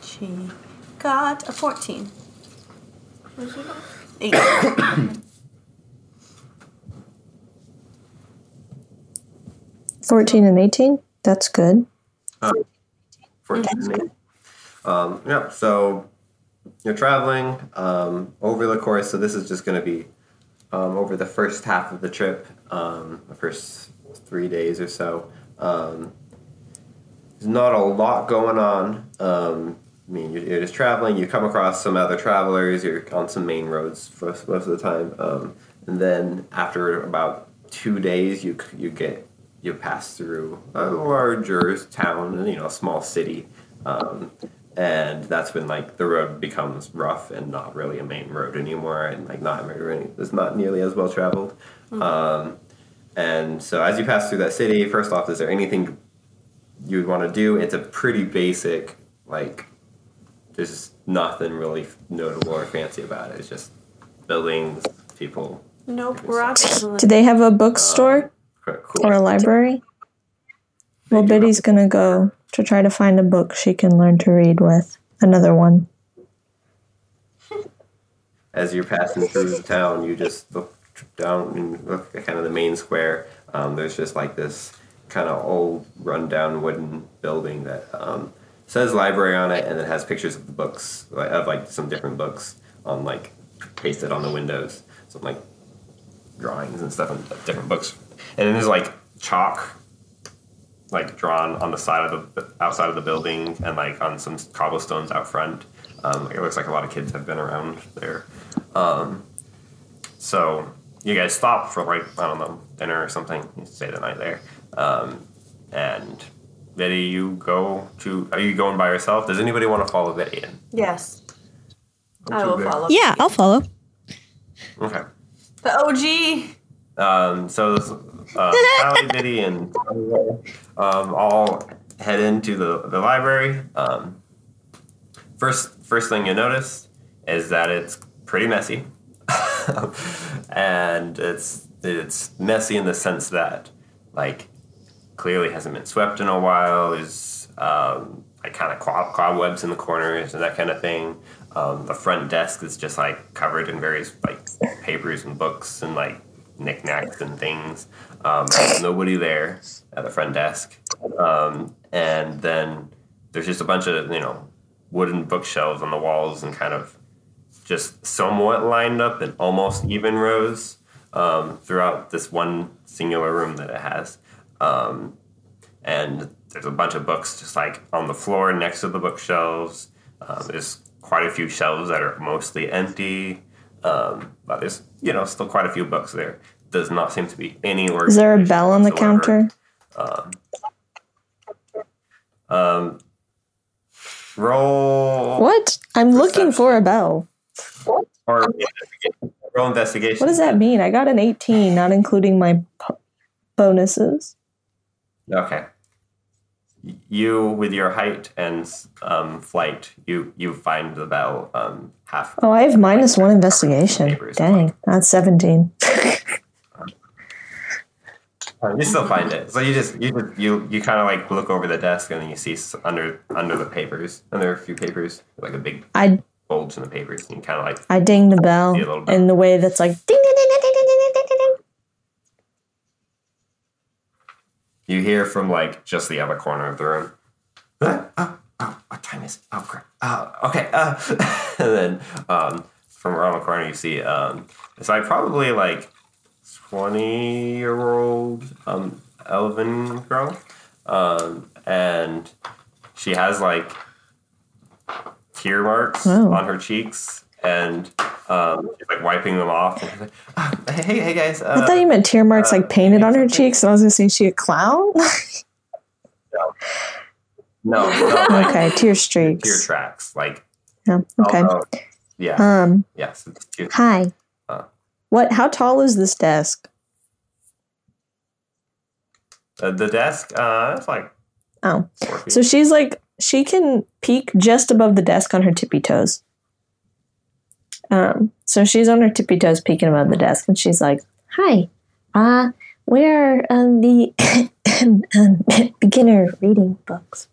She got a fourteen. Where'd you go? Eight. 14 and 18? That's good. 14. and Um, yeah, so you're traveling um, over the course. So this is just going to be um, over the first half of the trip, um, the first three days or so. Um, there's not a lot going on. I mean, you're, you're just traveling. You come across some other travelers. You're on some main roads for most of the time, um, and then after about two days, you you get you pass through a larger town, and you know, a small city, um, and that's when like the road becomes rough and not really a main road anymore, and like not very, it's not nearly as well traveled. Um, and so as you pass through that city, first off, is there anything you would want to do? It's a pretty basic, like, there's nothing really notable or fancy about it. It's just buildings, people. nope, we're. Do they have a bookstore Quite Cool. or a library? Well, They do Biddy's going to go to try to find a book she can learn to read with. Another one. *laughs* as you're passing through the town, you just look down and look at kind of the main square. Um, there's just like this kind of old, rundown wooden building that um, says library on it, and it has pictures of the books, of like some different books on like pasted on the windows, some like drawings and stuff of different books, and then there's like chalk. Like drawn on the side of the outside of the building and like on some cobblestones out front. Um, it looks like a lot of kids have been around there. Um, so you guys stop for like I don't know dinner or something. You stay the night there, um, and Betty, you go to. Are you going by yourself? Does anybody want to follow Betty in? Yes. I too will big. follow. Yeah, I'll follow. Okay. The OG. Um, so this, uh, Allie, Biddy, and um, all head into the, the library. Um, first, first thing you notice is that it's pretty messy, *laughs* and it's it's messy in the sense that like clearly hasn't been swept in a while. There's um, like kind of cobwebs in the corners and that kind of thing. Um, the front desk is just like covered in various like papers and books and like knickknacks and things. Um, there's nobody there at the front desk, um, and then there's just a bunch of you know wooden bookshelves on the walls and kind of just somewhat lined up in almost even rows um, throughout this one singular room that it has. Um, and there's a bunch of books just like on the floor next to the bookshelves. Um, there's quite a few shelves that are mostly empty, um, but there's you know still quite a few books there. Does not seem to be any Is there a bell on the whatsoever. counter? Um, roll What? I'm looking for a bell. or roll investigation. What does that mean? I got an 18, not including my bonuses. Okay. You, with your height and um, flight, you you find the bell um, half. Oh, I have minus one investigation. Dang, that's seventeen. Uh, you still find it. So you just you just, you you kind of like look over the desk and then you see under under the papers and there are a few papers like a big I bulge in the papers and kind of like I ding the bell, bell in the way that's like ding ding ding ding you hear from like just the other corner of the room. "Ah, Oh, oh, what time is it? Oh, crap. Oh, okay. Uh, *laughs* and then um, from around the corner, you see um, it's like probably like 20 year old um, elven girl. Um, and she has like tear marks Oh. on her cheeks. And um, she's like wiping them off. And she's like, "Ah, hey, hey guys. Uh, I thought you meant tear marks uh, like painted on her cheeks, and I was gonna say, is she a clown? *laughs* no, no, *laughs* like okay, tear streaks. tear tracks. Like, Yeah, okay. although- yeah, Um, yes. hi. Uh. What? How tall is this desk? Uh, the desk, uh, it's like Oh, so she's like she can peek just above the desk on her tippy toes. Um, so she's on her tippy toes, peeking above the desk, and she's like, Hi. Uh, where are um, the um, *coughs* beginner reading books?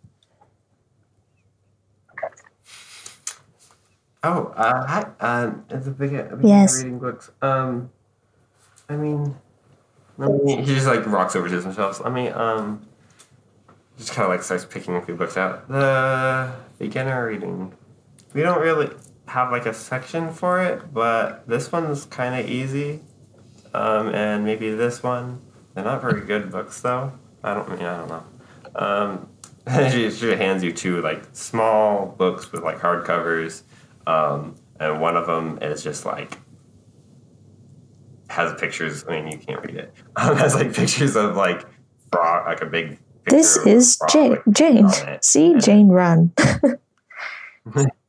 oh, uh, hi. Um, it's a a big Yes. reading books. Um, I mean, let me, he just like rocks over to some shelves. Let me, um, just kind of like starts picking a few books out. The beginner reading. We don't really have like a section for it, but this one's kind of easy. Um, and maybe this one. They're not very good books though. I don't mean I don't know. Um, *laughs* she, she hands you two like small books with like hardcovers, um, and one of them is just like has pictures. I mean, you can't read it. *laughs* Um, has like pictures of like frog, like a big. picture "This is Jane. Jane. See, Jane, run." *laughs*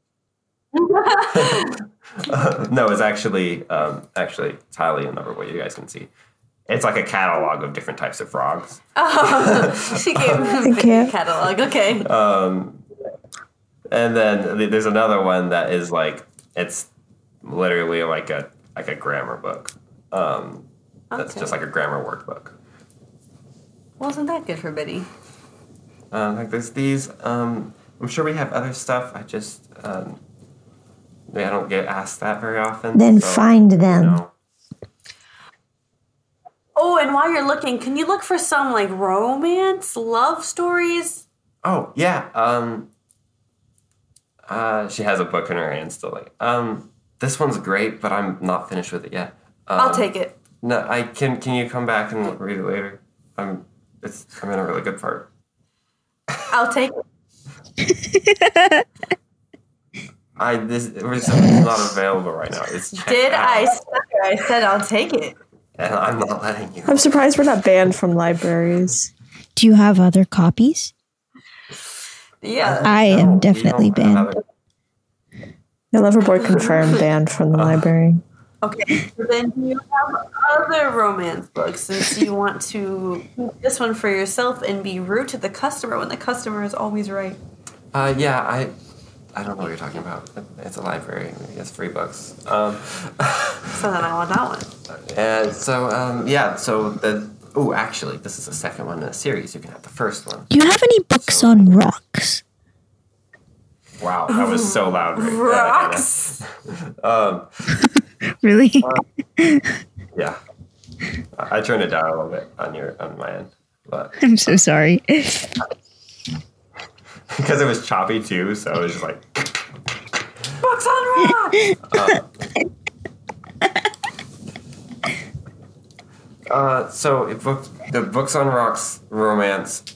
*laughs* no, it's actually um, actually it's highly a number what you guys can see. It's like a catalog of different types of frogs. *laughs* Oh, she gave him a catalog. Okay. Um, and then there's another one that is like it's literally like a like a grammar book. Um, that's just like a grammar workbook. Wasn't that good for Biddy? Um, like there's these. Um, I'm sure we have other stuff. I just um, I don't get asked that very often. Then so, find you them. know. Oh, and while you're looking, can you look for some like romance, love stories? Oh yeah. Um, uh, she has a book in her hand still. Like, um, this one's great, but I'm not finished with it yet. Um, I'll take it. No, I can. Can you come back and read it later? I'm. It's. I'm in a really good part. I'll take it. *laughs* I this it was it's not *laughs* available right now. It's checked Did out, I? Say, I said I'll take it. And I'm not letting you. I'm surprised we're not banned from libraries. Do you have other copies? Yeah. I No, am definitely don't have banned. other- Your Loverboy confirmed banned from the library. Okay. So then do you have other romance books since you want to keep this one for yourself and be rude to the customer when the customer is always right. Uh, yeah, I, I don't know what you're talking about. It's a library. It's free books. Um, *laughs* So then I want that one. and so um, yeah, so the oh, actually, this is the second one in the series. You can have the first one. Do you have any books So- on rocks? Wow, that was so loud. Right? Rocks. *laughs* Um, *laughs* Really? yeah, I, I turned it down a little bit on your on my end, but I'm so sorry. *laughs* because it was choppy too, so it was just like. *laughs* Books on rocks. *laughs* Uh, so it book the books on rocks romance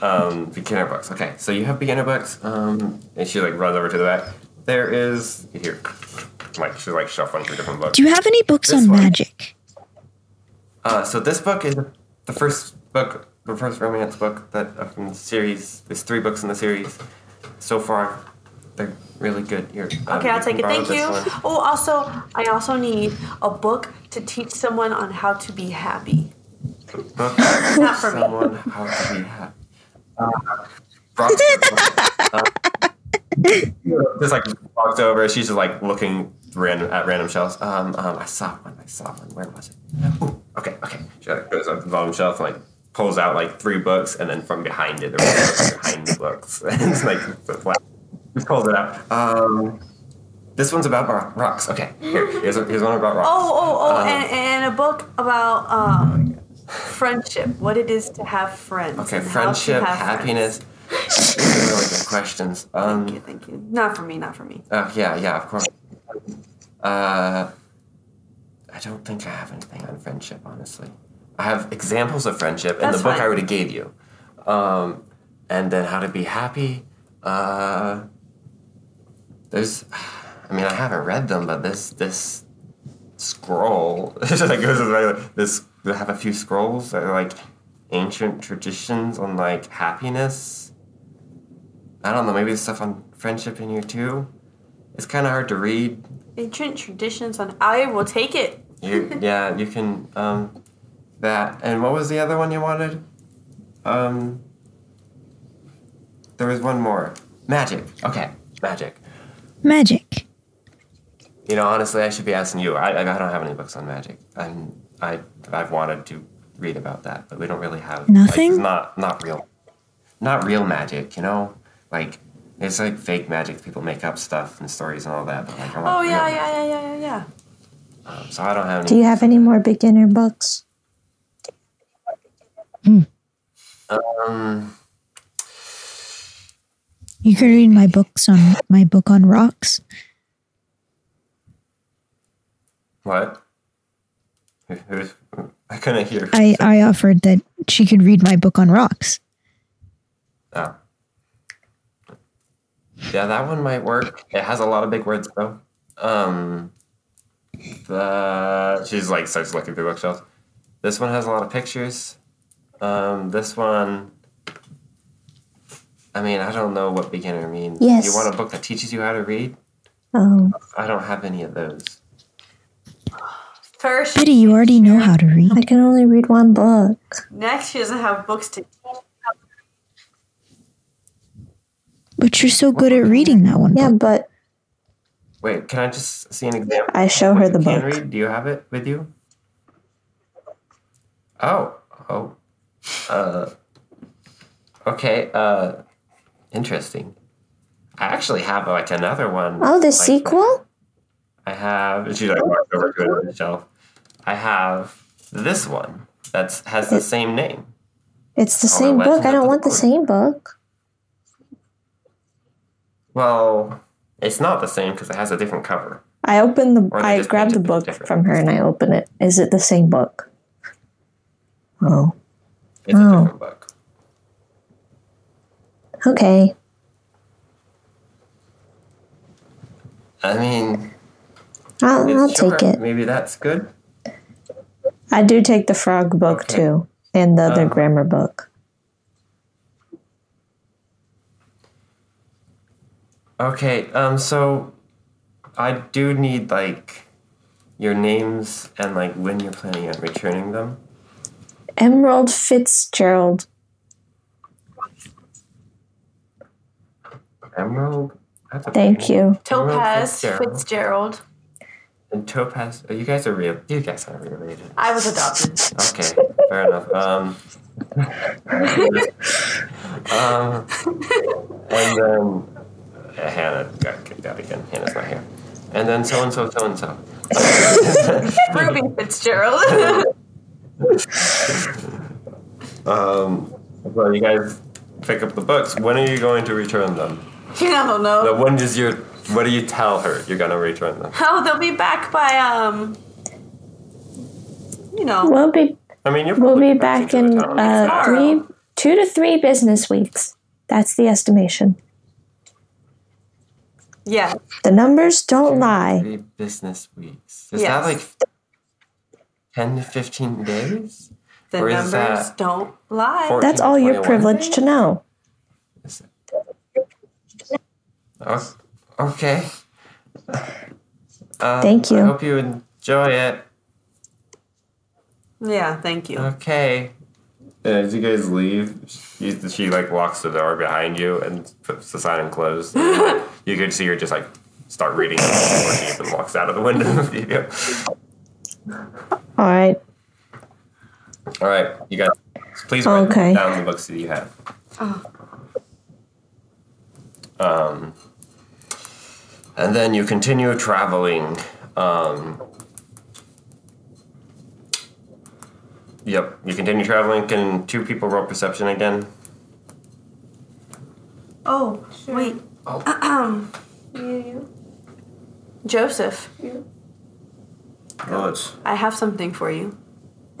um, beginner books. Okay, so you have beginner books, um, and she like runs over to the back. There is here, like she's like shuffling through different books. Do you have any books This on one. magic? Uh, so this book is the first book, the first romance book that uh, from the series. There's three books in the series so far. They're really good. Here, um, Okay, I'll take it. can Thank you. this one. Oh, also, I also need a book to teach someone on how to be happy. Book Not for me. someone how to be happy. Uh, Roxy, uh, just like walks over. She's just like looking random at random shelves. Um, um, I saw one. I saw one. Where was it? Ooh, okay, okay. She like goes up to the bottom shelf and like pulls out like three books, and then from behind it, there are books behind the books. *laughs* it's like just pulls it out. Um, this one's about ro- rocks. Okay, here, here's, here's one about rocks. Oh, oh, oh, Um, and, and a book about um, friendship, what it is to have friends. Okay, and how to friendship, happiness. *laughs* These are really good questions. Um, friends. Thank you. Not for me, not for me. Uh, yeah, yeah, of course. Uh, I don't think I have anything on friendship, honestly. I have examples of friendship in the book I already gave you. Um, and then how to be happy. Uh, there's, I mean, I haven't read them, but this this scroll *laughs* it just like goes as. This they have a few scrolls that are like ancient traditions on like happiness. I don't know. Maybe there's stuff on friendship in here too. It's kind of hard to read. Ancient traditions on. I will take it. You, *laughs* yeah, you can um, that. And what was the other one you wanted? Um, there was one more. Magic. Okay, magic. Magic. You know, honestly, I should be asking you. I, I don't have any books on magic. I'm, I I've wanted to read about that, but we don't really have. Nothing? Like, not not real, not real magic. You know, like it's like fake magic. People make up stuff and stories and all that. But like, I want Oh, real yeah, yeah, yeah, yeah, yeah, yeah. Um, so I don't have any. Do you have any more beginner books? Um, You can read my books on my book on rocks. what? I couldn't hear. I, I offered that she could read my book on rocks. Oh. Yeah, that one might work. It has a lot of big words though. Um, the she's like starts looking through bookshelves. This one has a lot of pictures. Um, this one. I mean, I don't know what beginner means. Yes. You want a book that teaches you how to read? Oh, I don't have any of those. First, Betty, you already know how to read. I can only read one book. next she doesn't have books to But you're so good at reading that one Yeah, book. but Wait, can I just see an example? I show her the you can book. read? Do you have it with you? Oh, oh, uh, okay, uh, interesting. I actually have like another one. Oh, the like sequel? I have. She like walks over to it on the shelf. I have this one that has the same name. It's the Oh, same the book. I don't want the Sword. same book. Well, it's not the same because it has a different cover. I open the. I grab the book different. from her and I open it. Is it the same book? Oh, It's a Oh. different book. okay. I mean, I'll, I'll sure, take it. Maybe that's good. I do take the frog book Okay. too, and the other Um, grammar book. Okay, um, so I do need like your names and like when you're planning on returning them. Emerald Fitzgerald. Emerald. Thank pretty- you. Topaz Fitzgerald. Fitzgerald. And Topaz. Oh, you guys are real. You guys are related. I was adopted. Okay, fair enough. Um, *laughs* um, and then uh, Hannah got kicked out again. Hannah's not here. And then so and so, so and so. *laughs* Ruby Fitzgerald. *laughs* Um, well, you guys pick up the books. When are you going to return them? *laughs* I don't know. No, when does your what do you tell her you're gonna return them? Oh, they'll be back by um. You know, We'll be I mean, you're we'll be back in into the town. uh, three, two to three business weeks. That's the estimation. yeah. The numbers don't lie. Three business weeks. Is Yes. that like ten to fifteen days? The Or numbers that don't lie. 14 That's all you're privileged to know. Is it- okay. Um, Thank you. I hope you enjoy it. Yeah, thank you. Okay. as you guys leave, she, she like walks to the door behind you and puts the sign and close. *laughs* you could see her just like start reading it before she walks out of the window. *laughs* All right. All right, you guys, please write Okay. down the books that you have. Oh. Um, and then you continue traveling. Um, yep, you continue traveling. Can two people roll perception again? Oh, wait. Oh. you, you. Joseph, What? I have something for you.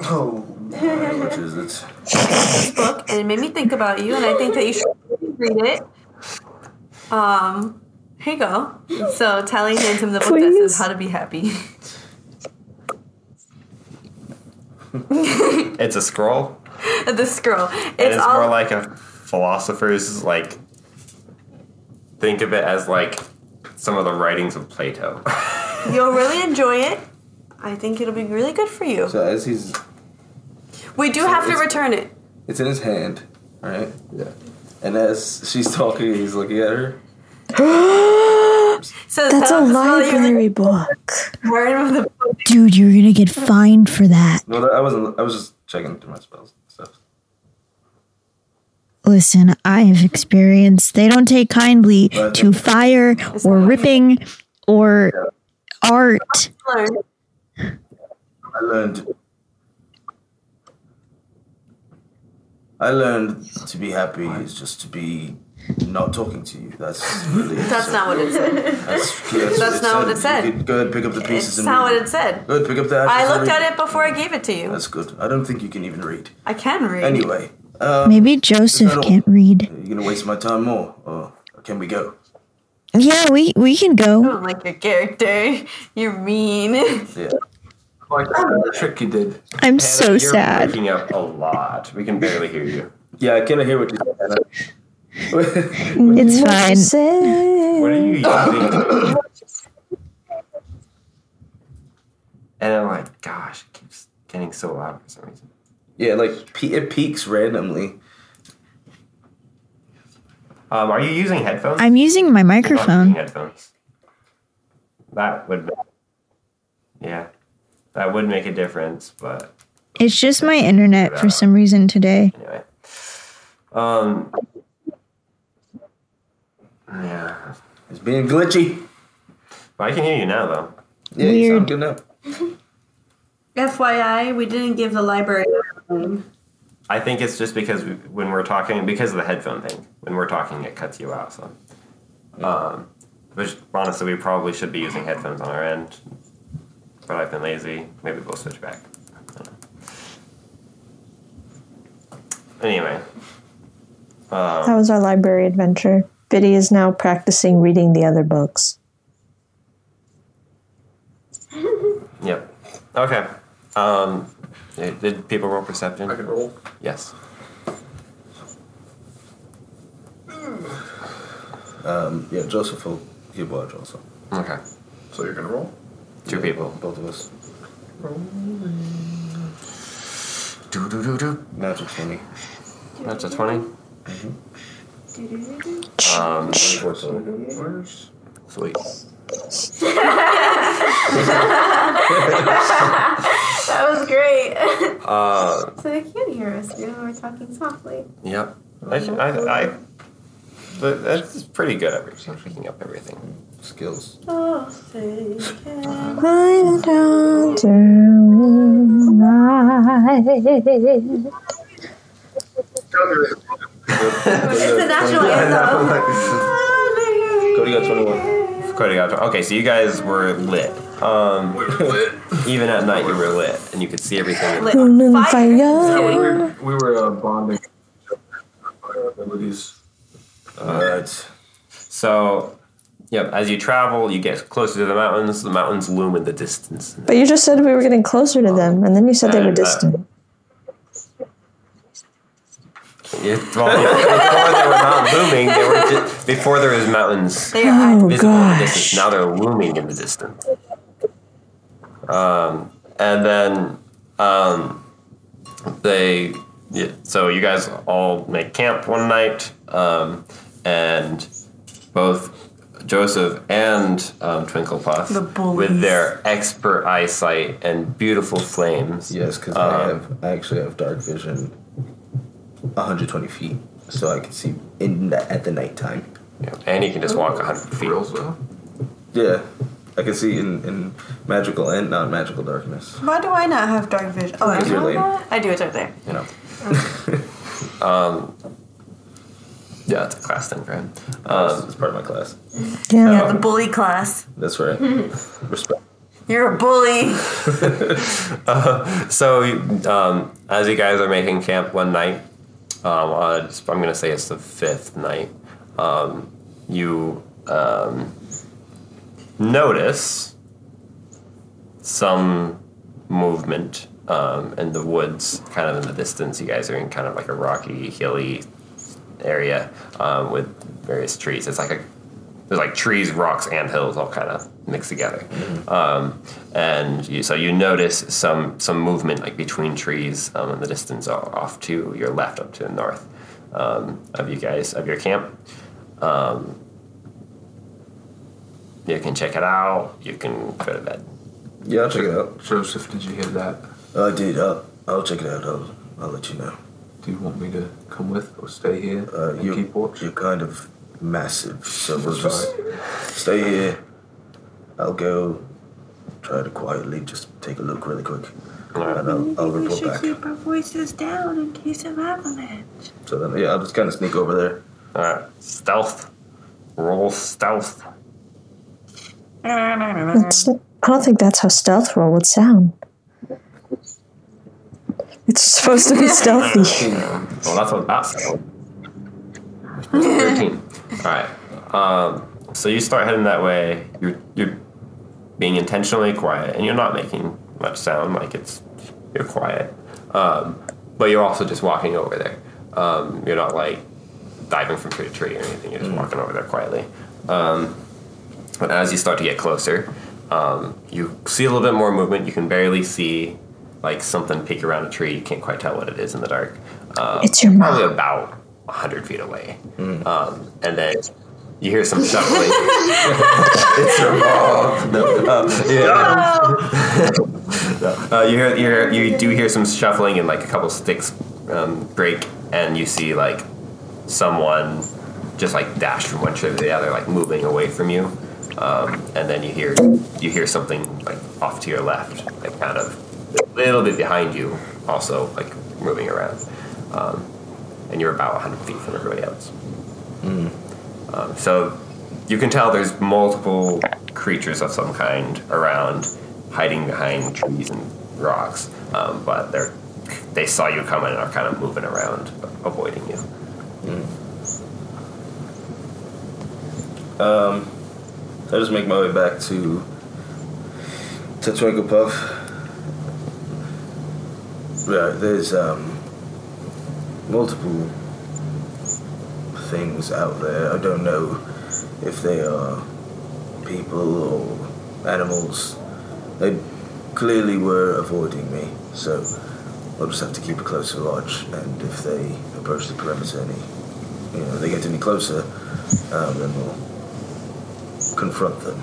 Oh, my, what is it? This book, and it made me think about you, and I think that you should read it. Um, here you go. So Tally hands him the book that says "How to Be Happy." *laughs* It's a scroll, *laughs* the scroll. It's it's all more like a philosopher's like. Think of it as like some of the writings of Plato. You'll really *laughs* enjoy it. I think it'll be really good for you. So as he's, We do have to return it. it's in his hand, right? Yeah. And as she's talking, he's looking at her. *gasps* So That's a tell- tell library book. the word of the book. Dude, you're gonna get fined for that. No, I wasn't. I was just checking through my spells and stuff. Listen, I have experience. They don't take kindly to fire or ripping or art. Learn. I learned. I learned to be happy is just to be not talking to you. That's really. *laughs* That's not what it said. That's, yeah, That's not what it said. You go ahead, pick up the pieces It's and not read what it said. Go ahead, pick up the. I looked at it before I gave it to you. That's good. I don't think you can even read. I can read. Anyway, um, Maybe Joseph can't read. You're you gonna waste my time more, or can we go? Yeah, we we can I go. don't like your character. You're mean. Yeah. Like the trick you did. I'm Hannah, so you're sad. breaking up a lot. We can barely hear you. Yeah, I cannot hear what you said. Hannah. Mm, it's fine. Say- What are you using? and I'm like, gosh, it keeps getting so loud for some reason. yeah, like it peaks randomly. Um, are you using headphones? I'm using my You're using microphone. headphones. That would, yeah, that would make a difference. But It's just my internet for some reason today. anyway, um, yeah, It's being glitchy. but I can hear you now though. Yeah, you Weird. sound good now. *laughs* FYI, we didn't give the library a name. I think it's just because we, when we're talking, because of the headphone thing, when we're talking, it cuts you out. So, um, which honestly, we probably should be using headphones on our end, but I've been lazy. Maybe we'll switch back. Anyway, um, that was our library adventure. Biddy is now practicing reading the other books. yep. Okay. Um, did did people roll perception? I can roll. Yes. Um, yeah, Joseph will give watch also. Okay. So you're gonna roll. Two Yeah, people. Both of us. Do do do do. Natural 20. That's a twenty. Um, 24 total. Where's sweet. That was great. Uh, so they can't hear us even when we're talking softly. yep. I, I, I but that's pretty good at everything, picking up everything. Skills. Oh, they can. I'm down to night. It's a national anthem. Cody got 21. Cody got okay. So you guys were lit. Um, *laughs* even at night you were lit, and you could see everything. Lit Moon fire. Yeah, we were, we were uh, bonding our abilities. Alright. So, yep. As you travel, you get closer to the mountains. The mountains loom in the distance. But you just said we were getting closer to them, and then you said they were And, uh, distant. Yeah, well, before they were not looming, they were just, before there was mountains. They are Oh visible in the distance. Now they're looming in the distance. Um, and then um, they, yeah, so you guys all make camp one night, um, and both Joseph and um, Twinkle Puff, The with their expert eyesight and beautiful flames, Yes, because Um, I have I actually have dark vision 120 feet. So I can see in the, at the nighttime. yeah, and you can just walk 100 feet. Real though. Yeah. I can see in, in magical and non magical darkness. Why do I not have dark vision? Oh, I Because you're do. lame. I do. It's right there. you know. *laughs* um, yeah, it's a class thing for him. Um, it's part of my class. Yeah. Yeah, the bully class. That's right. *laughs* Respect. You're a bully. *laughs* so, um, as you guys are making camp one night, um, on, I'm going to say it's the fifth night, um, you um, notice some movement um, in the woods, kind of in the distance. You guys are in kind of like a rocky, hilly area um, with various trees. It's like a there's like trees, rocks, and hills all kind of mixed together. Um, and you, so you notice some some movement like between trees um, in the distance off to your left, up to the north um, of you guys of your camp. Um, you can check it out. You can go to bed. Yeah, I'll check it out. Joseph, did you hear that? I did. I'll, I'll check it out. I'll, I'll let you know. Do you want me to come with or stay here Uh, and you, keep watch? you're kind of massive, so we'll just stay here. I'll go try to quietly just take a look really quick, and I'll, I'll report back. keep our voices down in case of avalanche. So then, yeah, I'll just kind of sneak over there. All right, stealth. Roll stealth. That's, I don't think that's how stealth roll would sound. It's supposed to be *laughs* stealthy. Well, that's what that said. *laughs* 13. All right. Um, so you start heading that way. You're, you're being intentionally quiet, and you're not making much sound. Like it's, you're quiet. Um, but you're also just walking over there. Um, you're not like diving from tree to tree or anything. You're just walking over there quietly. Um, but as you start to get closer, um, you see a little bit more movement. You can barely see like something peek around a tree. You can't quite tell what it is in the dark. Um, It's your probably mom. about hundred feet away, um, and then you hear some shuffling. *laughs* it's your mom. No, uh, *laughs* yeah. uh, you hear, you hear, you do hear some shuffling and like a couple sticks um, break, and you see like someone just like dash from one tree to the other, like moving away from you. Um, and then you hear you hear something like off to your left, like kind of a little bit behind you, also like moving around. Um, and you're about 100 feet from everybody else. Um, so you can tell there's multiple creatures of some kind around, hiding behind trees and rocks. Um, but they're they saw you coming and are kind of moving around, avoiding you. Um, I just make my way back to to Twinkle Puff, Right, there's um, multiple things out there. I don't know if they are people or animals. They clearly were avoiding me, so I'll just have to keep a closer watch. And if they approach the perimeter any, you know, they get any closer, um, then we'll confront them.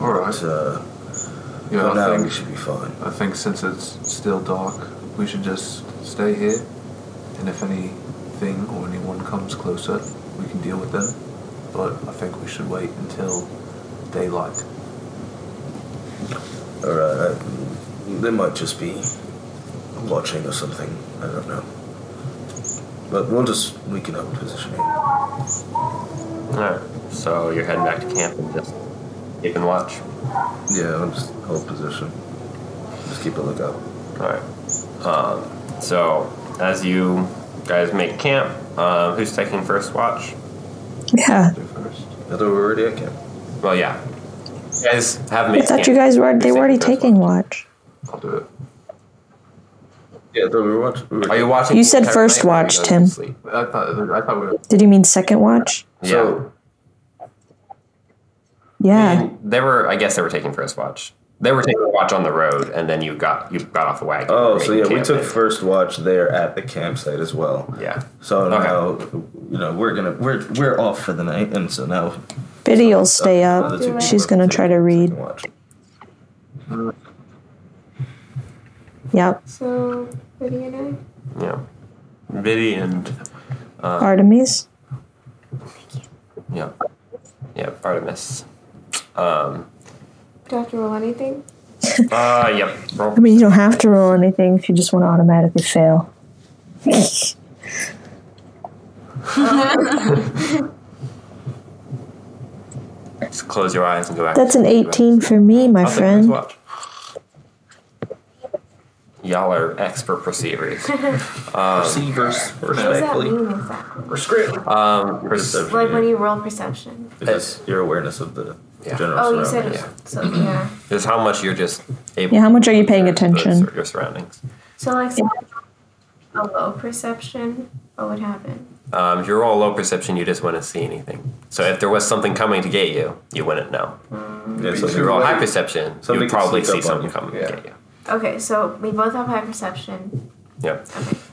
All right. But uh, Yeah, for now, I we should be fine. I think since it's still dark, we should just stay here, and if anything or anyone comes closer, we can deal with them. But I think we should wait until daylight. Alright, uh, they might just be watching or something. I don't know. But we'll just, we can hold position here. Alright. So you're heading back to camp and just keep and watch. Yeah, I'll just hold position. Just keep a lookout. Alright. Um, so as you guys make camp, um, who's taking first watch? Yeah. Do first. I thought we were already at camp. Well, yeah. You guys have made I thought camp. you guys were they were already taking watch. I'll do it. Yeah, I thought we were watching. We were Are you watching? You said first night or are you watch, going Tim. I thought I thought we were. Did you mean second watch? Yeah. So, Yeah. They were. I guess they were taking first watch. They were taking a watch on the road, and then you got you got off the wagon. oh, so yeah, we took in. first watch there at the campsite as well. Yeah. So Okay. now, you know, we're gonna we're we're off for the night, and so now Biddy will stay the up. She's gonna take try to read. watch. Yep. So, Biddy and I. Yeah. Biddy and uh, Artemis. yeah, yeah, Artemis. Um. Do I have to roll anything? *laughs* Uh. Yep. Roll. I mean, you don't have to roll anything if you just want to automatically fail. *laughs* Just close your eyes and go back. That's an 18 for me, my I'll friend. Y'all are expert perceivers. *laughs* Um, Receivers, What does that mean exactly? um, perce- Perception. Like when you roll perception. It's just your awareness of the Yeah. general Oh, you said surroundings. So, yeah. is *clears throat* how much you're just able. Yeah, how much to are you paying attention? sur- Your surroundings. So, like, say a low perception, what would happen? Um, if you roll low perception, you just wouldn't see anything. So if there was something coming to get you, you wouldn't know. Yeah, If so you roll high perception, Something you'd probably see something coming Yeah. to get you. Okay, so we both have high perception. Yep.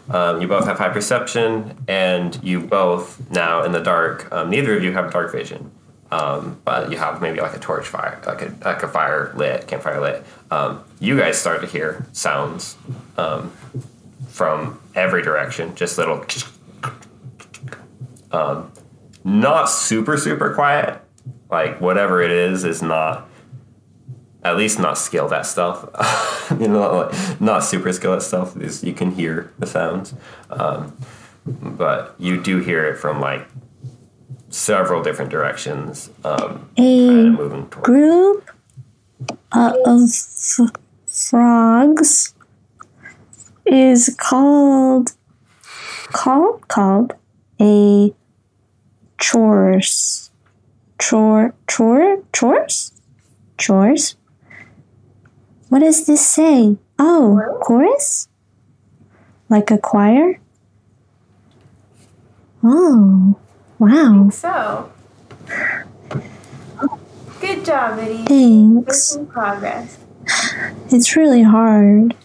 Um, you both have high perception, and you both now in the dark. Um, neither of you have dark vision, um, but you have maybe like a torch fire, like a like a fire lit, campfire lit. Um, you guys start to hear sounds um, from every direction, just little. *tsk* Um, not super super quiet. Like whatever it is is not at least not skilled at stuff. *laughs* you know, not super skilled at stuff. You can hear the sounds, um, but you do hear it from like several different directions. Um, A group uh, of f- frogs is called called called a chorus chore chore chores? Chores? What does this say? Oh chorus? Like a choir? Oh wow So. Good job, Eddie. thanks Making progress. it's really hard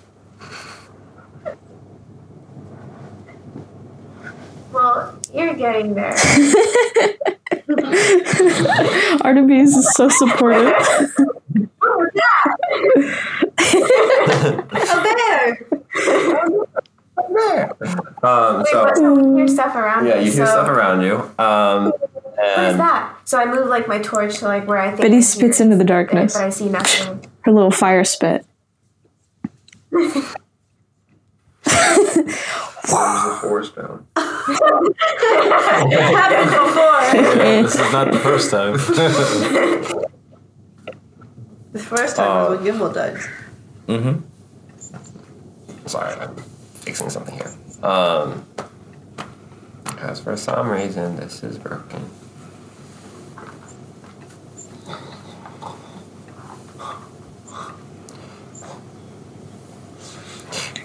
Well, you're getting there. *laughs* Artemis is so supportive. *laughs* Oh, A *laughs* oh, bear! Um, Wait, so but so we hear stuff around you. yeah, me. you hear so stuff around you. Um, What is that? So I move like my torch to like where I think. But he spits it, into the darkness. But darkness. I see nothing. *laughs* Her little fire spit. *laughs* There's a forest down. *laughs* happened before. this is not the first time. The first time Uh, was when Gimbal died. Mm-hmm. sorry, I'm fixing something here. Um, because for some reason this is broken.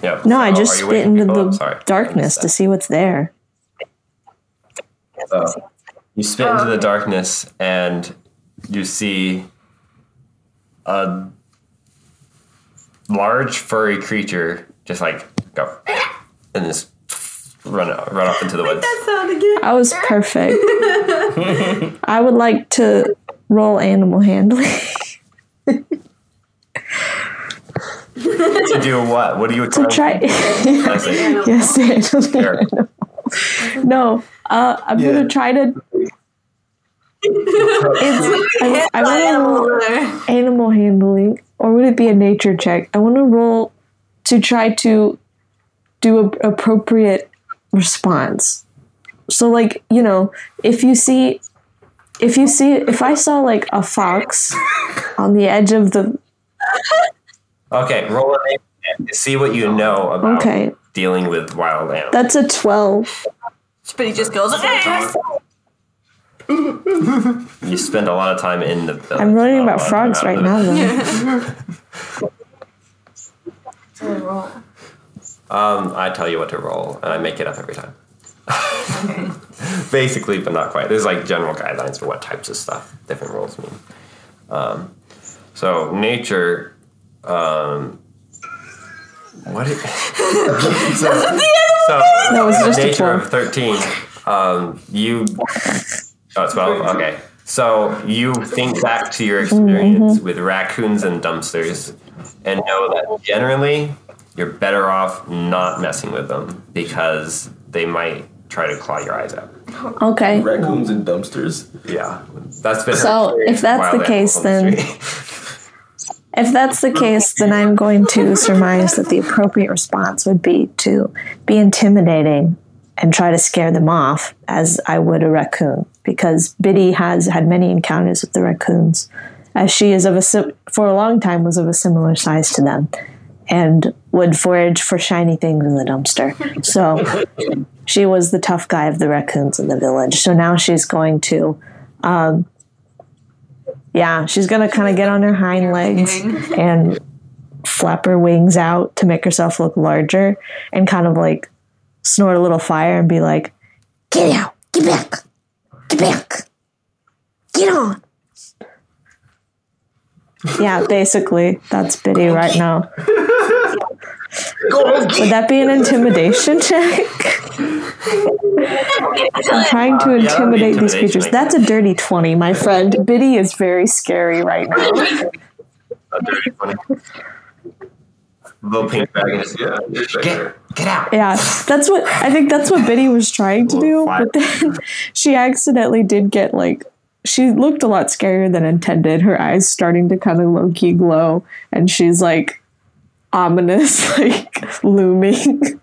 Yep. No, I So, just spit into people the I darkness to see what's there. So, you spit into the darkness and you see a large furry creature just like go and just run out, run off into the woods. That sound again. I was perfect. *laughs* I would like to roll animal handling. to do what? What are you to try. I see. *laughs* yes, animal Sure. No, uh, I'm Yeah. gonna try to. It's, *laughs* I, I want to roll animal handling, or would it be a nature check? I want to roll to try to do a appropriate response. So, like you know, if you see, if you see, if I saw like a fox *laughs* on the edge of the Okay, roll a name see what you know about okay, dealing with wild animals. that's a twelve. But he just goes. *laughs* you spend a lot of time in the village. I'm learning about frogs right now. the- Though. *laughs* Um, I tell you what to roll, and I make it up every time. *laughs* Basically, but not quite. There's like general guidelines for what types of stuff different rolls mean. Um, so nature, um, what? It, *laughs* so, so That was just a nature of thirteen. Um, you. Oh, 12? Okay. So you think back to your experience with raccoons and dumpsters and know that generally you're better off not messing with them because they might try to claw your eyes out. Okay, Raccoons and dumpsters. Yeah. That's been So, if that's the case, animals on the then- *laughs* If that's the case, then I'm going to surmise that the appropriate response would be to be intimidating and try to scare them off as I would a raccoon. Because Biddy has had many encounters with the raccoons, as she is of a for a long time was of a similar size to them, and would forage for shiny things in the dumpster. So she was the tough guy of the raccoons in the village. So now she's going to um, yeah, she's gonna kind of get on her hind legs and flap her wings out to make herself look larger and kind of like snort a little fire and be like, Get out! Get back! Get back! Get on! Yeah, basically, that's Biddy right now. Would that be an intimidation check? I'm trying to Yeah, intimidate these creatures. I That's a dirty 20, my friend. Biddy is very scary right now. A dirty funny. Little pink dragon is Yeah, it's right there. get, get out. Yeah, that's what I think. That's what Biddy was trying to do, but then *laughs* she accidentally did get like she looked a lot scarier than intended. Her eyes starting to kind of low key glow, and she's like ominous, *laughs* like looming.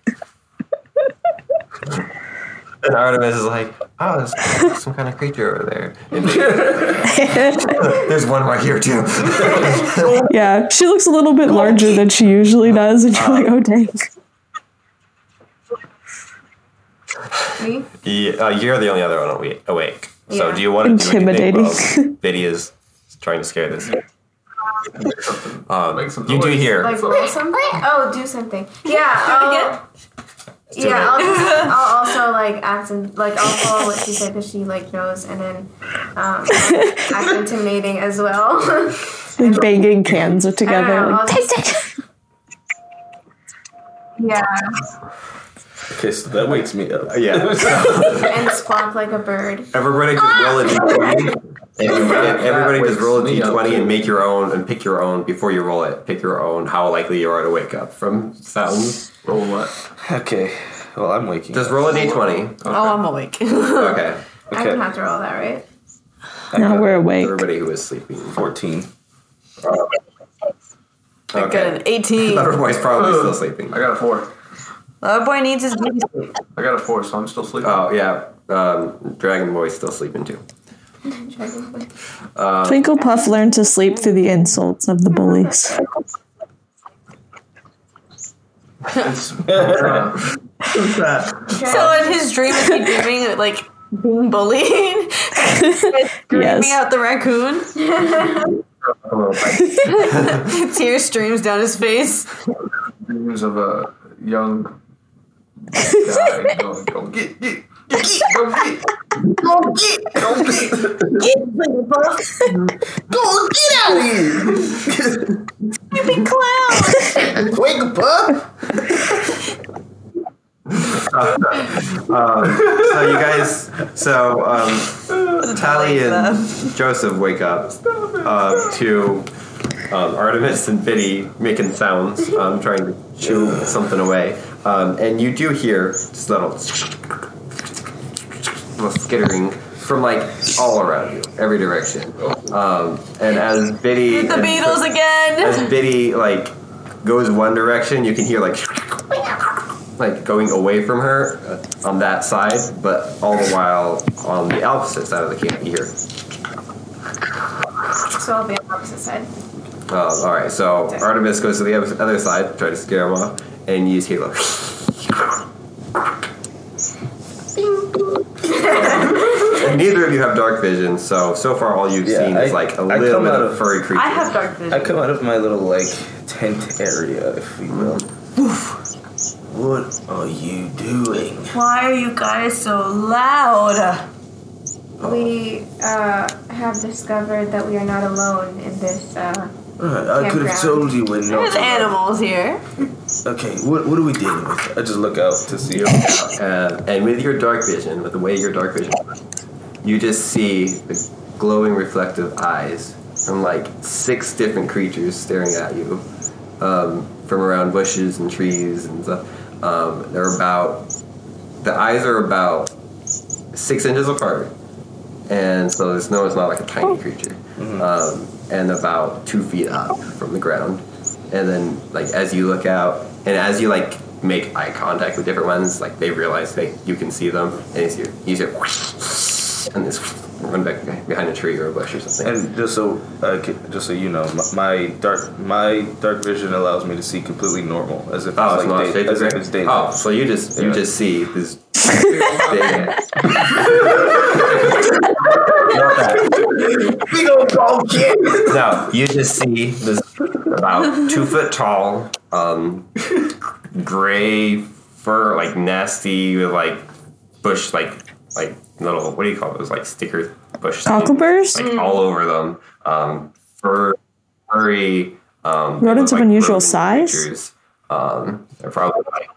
And Artemis is like, oh, there's some kind of creature over there. *laughs* There's one right here too. *laughs* yeah, she looks a little bit larger than she usually does, and you're like, oh dang. Me? Yeah, uh, you're the only other one awake. So Yeah. do you want to do anything Intimidating. while *laughs* Biddy is trying to scare this? Make *laughs* something. Um, Make some you do noise. hear. Like roll something? *laughs* Oh, do something. Yeah. I'll, do yeah. it. I'll, just, I'll also like act in, like I'll follow what she said because she like knows, and then um, act intimidating as well. Like banging cans I together. don't know, Like, just- yeah, Okay, so that wakes me up. Yeah. *laughs* and squawk like a bird. Everybody just roll a d20. And you- everybody just roll a wakes me up. d20 and make your own and pick your own before you roll it. Pick your own how likely you are to wake up from sounds. Roll what? Okay, well I'm waking Just up. roll a d20. Oh, I'm awake. Okay. *laughs* I don't have to roll that, right? now we're awake. Everybody who is sleeping. 14. I Got Okay. an 18. *laughs* Everybody's probably still sleeping. I got a four. That boy needs his baby sleep. I got a four, so I'm still sleeping. Oh yeah, um, Dragon Boy's still sleeping too. *laughs* Twinkle Puff learned to sleep through the insults of the bullies. It's, So in his dream, is he dreaming like being bullied? *laughs* Screaming Yes. out the raccoon. *laughs* Tear streams down his face. dreams of uh, young guy going, go get, get, get, go get, go get, go get, Go get out of here! Big clown. Wake up, up! Um, so you guys, so um, Tally and Joseph wake up uh, to um, Artemis and Biddy making sounds, um, trying to chew something away, um, and you do hear just little, little skittering from like all around you, every direction. Um, and as Biddy, The and- Beatles again. as Biddy like goes one direction, you can hear like like going away from her uh, on that side, but all the while on the opposite side of the camp, you hear. So I'll be on the opposite side. Uh, all right, so Artemis goes to the other other side, try to scare him off, and you use Halo. and neither of you have dark vision, so so far all you've Yeah, seen is like a I little bit out of of- furry creatures. I have dark vision. I come out of my little like tent area, if you will. What are you doing? Why are you guys so loud? We uh, have discovered that we are not alone in this. Uh, Right, I could have told you we're not. There's animals here. Okay, what what are we dealing with? I just look out to see. Uh, and with your dark vision, with the way your dark vision, works, you just see the glowing reflective eyes from like six different creatures staring at you um, from around bushes and trees and stuff. Um, they're about the eyes are about six inches apart, and so there's no, it's not like a tiny creature, um, and about two feet up from the ground. And then, like as you look out, and as you like make eye contact with different ones, like they realize they you can see them, and you see you see it, and this run back behind a tree or a bush or something. And just so, uh, just so you know, my, my dark my dark vision allows me to see completely normal, as if Oh, it's it's like day, as if it's daylight. Oh, so you just you just see this *laughs* big *laughs* We gonna go get. No, you just see this *laughs* about *laughs* two foot tall, um, gray fur, like nasty with like bush, like like little what do you call those like sticker bush things, Cockleburrs? like all over them. Um, fur, furry. Um, Rodents look of like unusual size? creatures. Um, they're probably like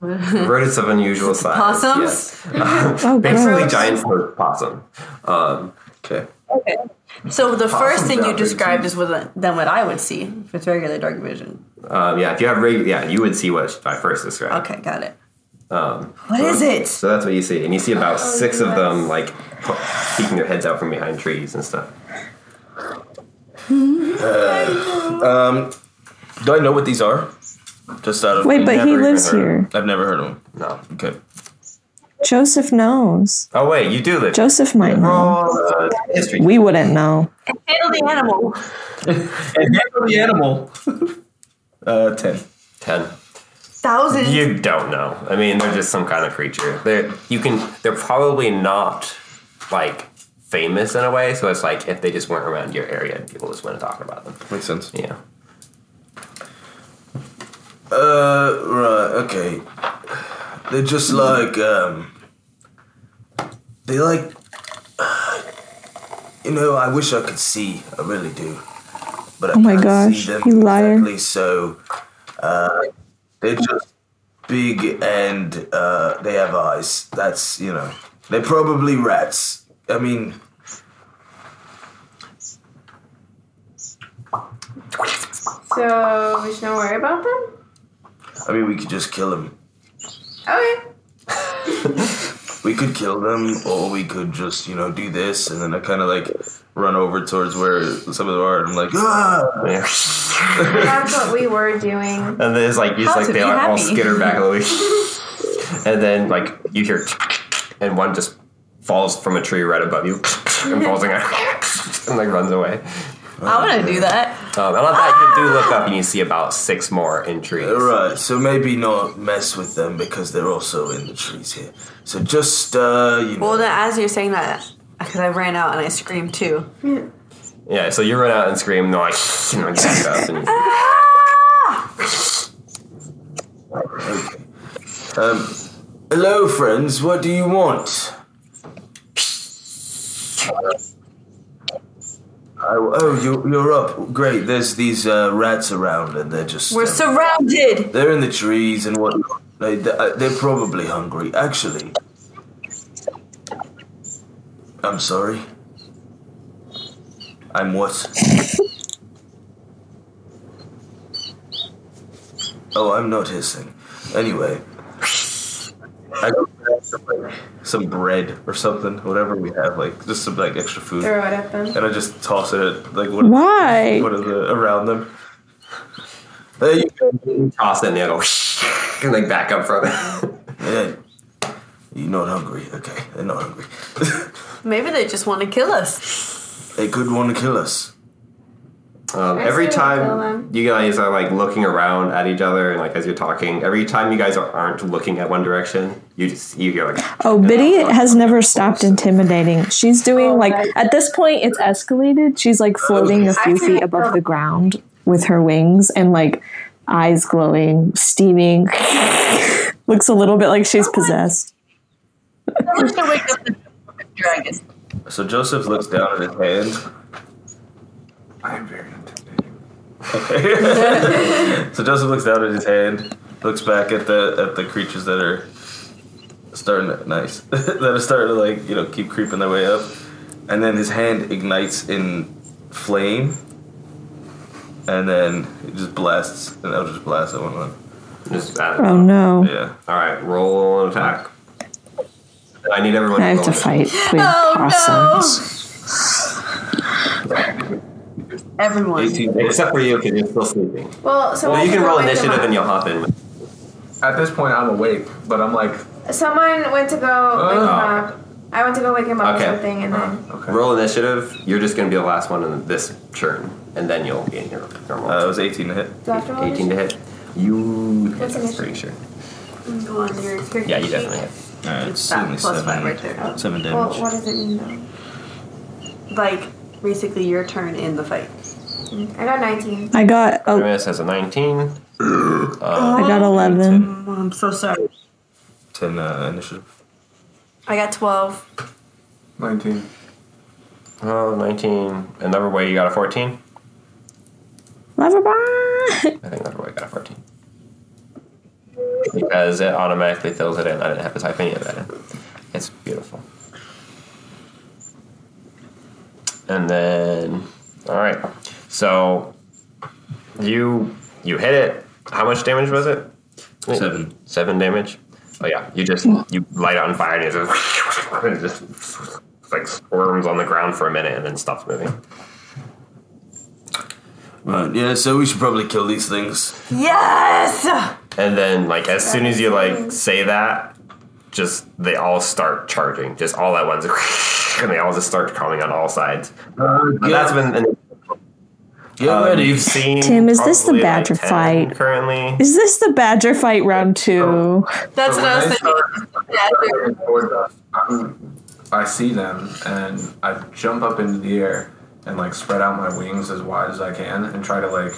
*laughs* rodents of unusual size. Possums? Yes. Um, *laughs* Oh, basically gross. giant possum. Um, Okay. So the first thing you described is what then what I would see if it's regular dark vision. um, yeah, if you have regular, yeah, you would see what I first described. Okay, got it. Um, What is it? So that's what you see, and you see about Oh, six of them like peeking their heads out from behind trees and stuff. *laughs* Um, do I know what these are? Just out of Wait, but he lives heard here. I've never heard of them. No. Okay. Joseph knows. Oh wait, you do live. Joseph might know. Uh, history. We wouldn't know. Handle the animal. *laughs* And handle the animal. *laughs* uh, ten. Ten. Thousand. You don't know. I mean, they're just some kind of creature. They're you can. They're probably not like famous in a way. So it's like if they just weren't around your area, people just wouldn't talk about them. Makes sense. Yeah. Uh, right. Okay. They're just like um. They like. *sighs* You know, I wish I could see. I really do. But I Oh my can't gosh, see them you liar. exactly. So, uh, they're just big and uh, they have eyes. That's you know, they're probably rats. I mean, so we should not worry about them. I mean, we could just kill them. Okay. *laughs* We could kill them, or we could just, you know, do this, and then I kind of like run over towards where some of them are, and I'm like, ah! That's what we were doing. And then it's like you just like they be all, all skitter back a little *laughs* and then like you hear and one just falls from a tree right above you and falls in *laughs* and like runs away. I want to do that. Um, and on that you do look up and you see about six more in trees. Right, so maybe not mess with them because they're also in the trees here. So just, uh, you know. Well, then, as you're saying that, because I ran out and I screamed too. Yeah, so you run out and scream, and they're like, *laughs* you know, get back up and Um, hello, friends. What do you want? *laughs* Oh, oh you, you're up. Great. There's these uh, rats around, and they're just. We're uh, surrounded. They're in the trees and what. They, uh, they're probably hungry. Actually, I'm sorry. I'm what? *laughs* oh, I'm not hissing. Anyway, I grab some, like, some bread or something, whatever we have, like just some like extra food, Throw it at them. and I just toss it at like what, Why? what are the around them. There you go. Toss it and they'll go *laughs* and like back up from it. Yeah. You're not hungry. Okay, they're not hungry. *laughs* Maybe they just want to kill us. they could want to kill us. Um, every say we kill time you guys are like looking around at each other and like as you're talking, every time you guys are, aren't looking at one direction, you just you go like Oh, Biddy has never stopped intimidating. She's doing like at this point it's escalated. She's like floating a few feet above the ground with her wings and like eyes glowing, steaming. *laughs* Looks a little bit like she's possessed. I wish I wake up the dragon. So Joseph looks down at his hand. I am very intimidating. *laughs* So Joseph looks down at his hand, looks back at the at the creatures that are starting to, nice *laughs* that are starting to like you know keep creeping their way up, and then his hand ignites in flame, and then it just blasts and Eldritch blast at one of them. just add it. Oh no. Yeah. All right, roll an attack. I need everyone. I have roll to fight with *laughs* Oh, possums. Everyone. 18 Except for you, because you're still sleeping. Well, someone Well, you can roll initiative and you'll hop in. At this point, I'm awake, but I'm like, Someone went to go wake him Oh. up. I went to go wake him up Okay. or something, and then okay. Roll initiative. You're just going to be the last one in this turn, and then you'll be in your normal. Uh, it was 18 to hit. do I have to roll 18 to hit. You hit, I'm pretty sure. Go on your character Yeah, you definitely hit. Alright, It's that plus five right there. Seven Well, what does it mean though? Like basically your turn in the fight. I got 19. I got oh, Artemis has a 19. I got eleven. Oh, I'm so sorry. 10 uh, initiative. I got twelve. 19. Oh, 19. Another way you got a 14? Love bye. I think another way got a 14. Because it automatically fills it in. I didn't have to type any of that in. It's beautiful. And then, all right. So you you hit it. How much damage was it? Seven. Seven damage. Oh yeah. You just hmm. you light it on fire and it just, *laughs* it just like squirms on the ground for a minute and then stops moving. Right, yeah, so we should probably kill these things. Yes. And then, like, as soon as you like say that, just they all start charging, just all at once, *laughs* and they all just start coming on all sides. Uh, and that's been. And, Get um, ready. You've seen. Tim, is this the badger 10 fight? currently? Is this the badger fight round two? That's So what I was they thinking. start I'm- see them and I jump up into the air and like spread out my wings as wide as I can and try to like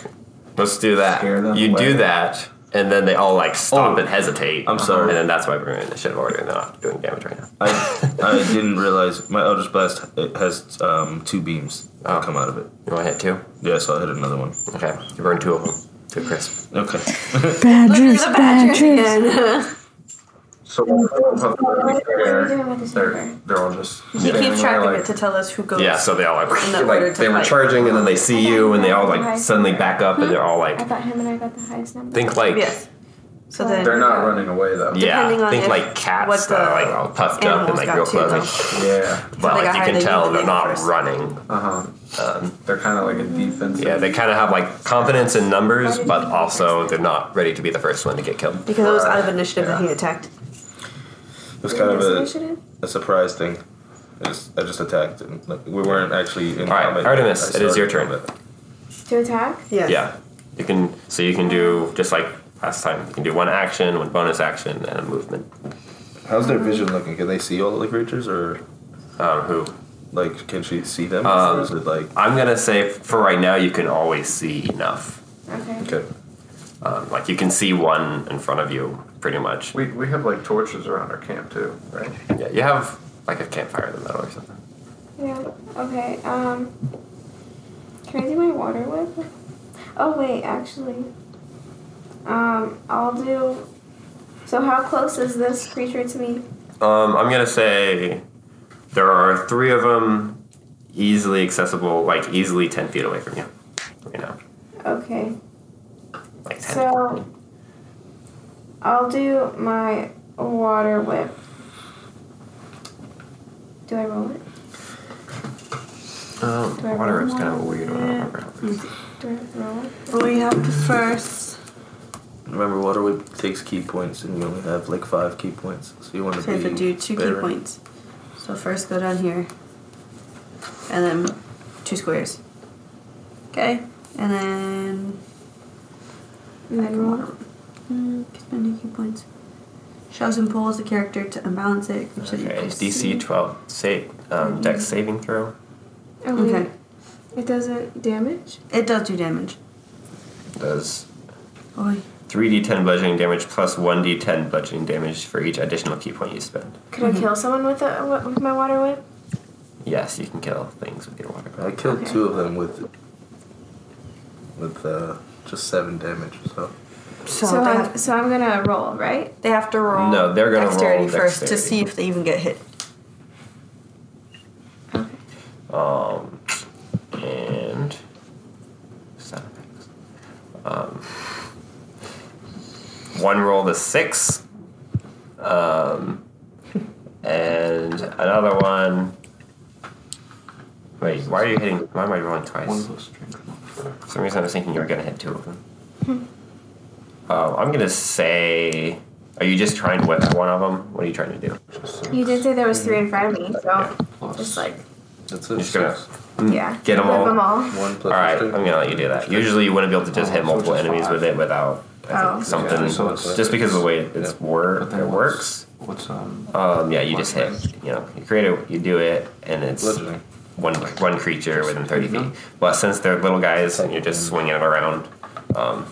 Let's do that. You away. do that, and then they all like stop Oh, and hesitate. I'm sorry. And then that's why we're in initiative order and they're not doing damage right now. I, I *laughs* didn't realize my Eldritch Blast it has um, two beams that Oh. come out of it. You want to hit two? Yeah, so I hit another one. Okay. You burn two of them. Two crisp. Okay. Badgers, The *laughs* badger badgers. *laughs* so when I jump up into What are the we air, doing with this they're they're all just He standing keeps track of like, it to tell us who goes. Yeah, so they all like, the like they were fight. charging, and then they see you, and they all like suddenly back up, and they're all like, I thought him and I got the highest number. think like Yes. So then They're not running away though. Yeah, Depending on think if- like cats what that are the like all puffed up and animals like got real too, close. Like, Yeah. *laughs* but they like got you higher, can they tell usually they're not first. running. Uh huh. Um, They're kind of like a defensive. yeah, they kind of have like confidence in numbers, but also they're not ready to be the first one to get killed. because it was out of initiative that he attacked. It was kind of a, a surprise thing. I just, I just attacked. And, like, we weren't actually in All right, combat. Artemis, I it is started your turn. combat. To attack? Yes. Yeah, you can. So you can do just like last time. You can do one action, one bonus action, and a movement. How's their vision looking? Can they see all the creatures, or Um, who? like can she see them, Um, or is it like I'm gonna say for right now, you can always see enough. Okay. okay? Um, like you can see one in front of you, pretty much. We, we have like torches around our camp too, right? Yeah, you have like a campfire in the middle or something. Yeah. Okay. Um. Can I do my water whip? Oh wait, actually. Um, I'll do. So how close is this creature to me? Um, I'm gonna say there are three of them easily accessible, like easily ten feet away from you. You know, Okay. like ten. So I'll do my water whip. Do I roll it? um, water roll is kind of a weird one. I don't remember how it. Do I roll it? Well, we have to first. Remember, water whip takes ki points, and you only have like five ki points, so you want to So you be have to do two ki points. So first go down here. And then two squares. Okay? And then. And then roll. Mm, spend ki points. Shows and pulls the character to unbalance it. which Okay, equals DC 12 save, um, Dex saving throw. Oh, wait. Okay. It doesn't damage. It does do damage. Does Oi. 3d10 bludgeoning damage plus 1d10 bludgeoning damage for each additional ki point you spend. Could I kill someone with a with my water whip? Yes, you can kill things with your water. Whip. I killed Okay. two of them with with uh, just seven damage. So So, So, I'm, have, so I'm gonna roll, right? they have to roll. No, they're gonna roll dexterity first to dexterity. see if they even get hit. Um, and sound effects. Um, one roll to six. Um, and another one. Wait, why are you hitting? Why am I rolling twice? One plus strength. For some reason, I was thinking you were gonna hit two of them. Uh, I'm gonna say. Are you just trying to whip one of them? What are you trying to do? You did say there was three in front of me, so plus just like that's You're it. just gonna Six. yeah, get them whip all. them all. One plus. All right, I'm gonna let you do that. Usually, you wouldn't be able to just hit Oh, so multiple just enemies five. with it without I think, Oh. something. Yeah, so just because of the way it's Yeah. work, it what's- works. What's um? Um, yeah, you just hit. You know, you create it, you do it, and it's Bludgeoning. one one creature within 30 feet. But since they're little guys and you're just swinging it around, um,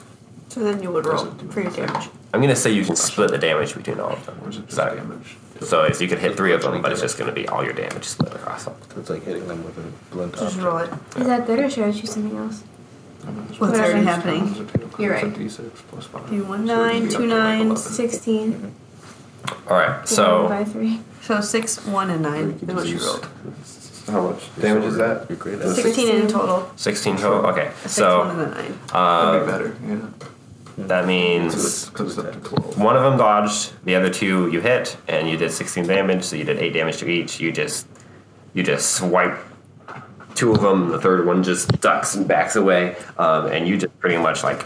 So then you would roll for your damage. I'm gonna say you can split the damage between all of them. Or is it just So, damage? so if you could hit three of them, but it's just gonna be all your damage split across them. It's like hitting them with a blunt object. Just object. roll it. Is that good or should I choose something else? What's already Whatever. happening? You're right. D6 plus five. Do one So nine, you'd be two up to, like, nines, 11. Sixteen. All right, so by three. So six, one, and nine you could is what you rolled. how much damage is that? You're great at it. Sixteen in total. 16 total. Okay, A six, so one, and a nine. That'd uh, be better. Yeah. that means Because it's up to twelve. One of them dodged, the other two you hit, and you did 16 damage, so you did 8 damage to each. You just you just swipe two of them, the third one just ducks and backs away, um, and you just pretty much like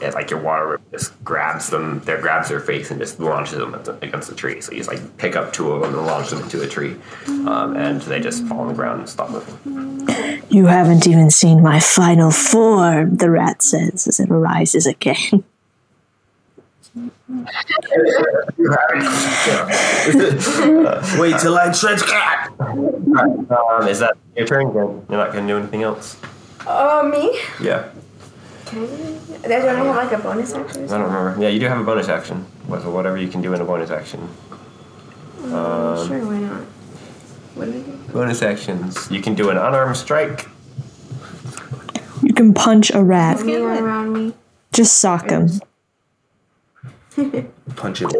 it, like your water just grabs them, there grabs their face and just launches them against the tree. So you just like pick up two of them and launch them into a tree, um, and they just fall on the ground and stop moving. You haven't even seen my final form, the rat says as it arises again. *laughs* *laughs* Wait till I trench. Um, is that your turn? Then you're not going to do anything else? Oh, me? Yeah. Can I do anything? Don't I have like a bonus action? or I don't remember. Yeah, you do have a bonus action. What- So whatever you can do in a bonus action. Um, sure, why not? What do we do? Bonus actions. You can do an unarmed strike. You can punch a rat. Around me. Just sock him. *laughs* Punch it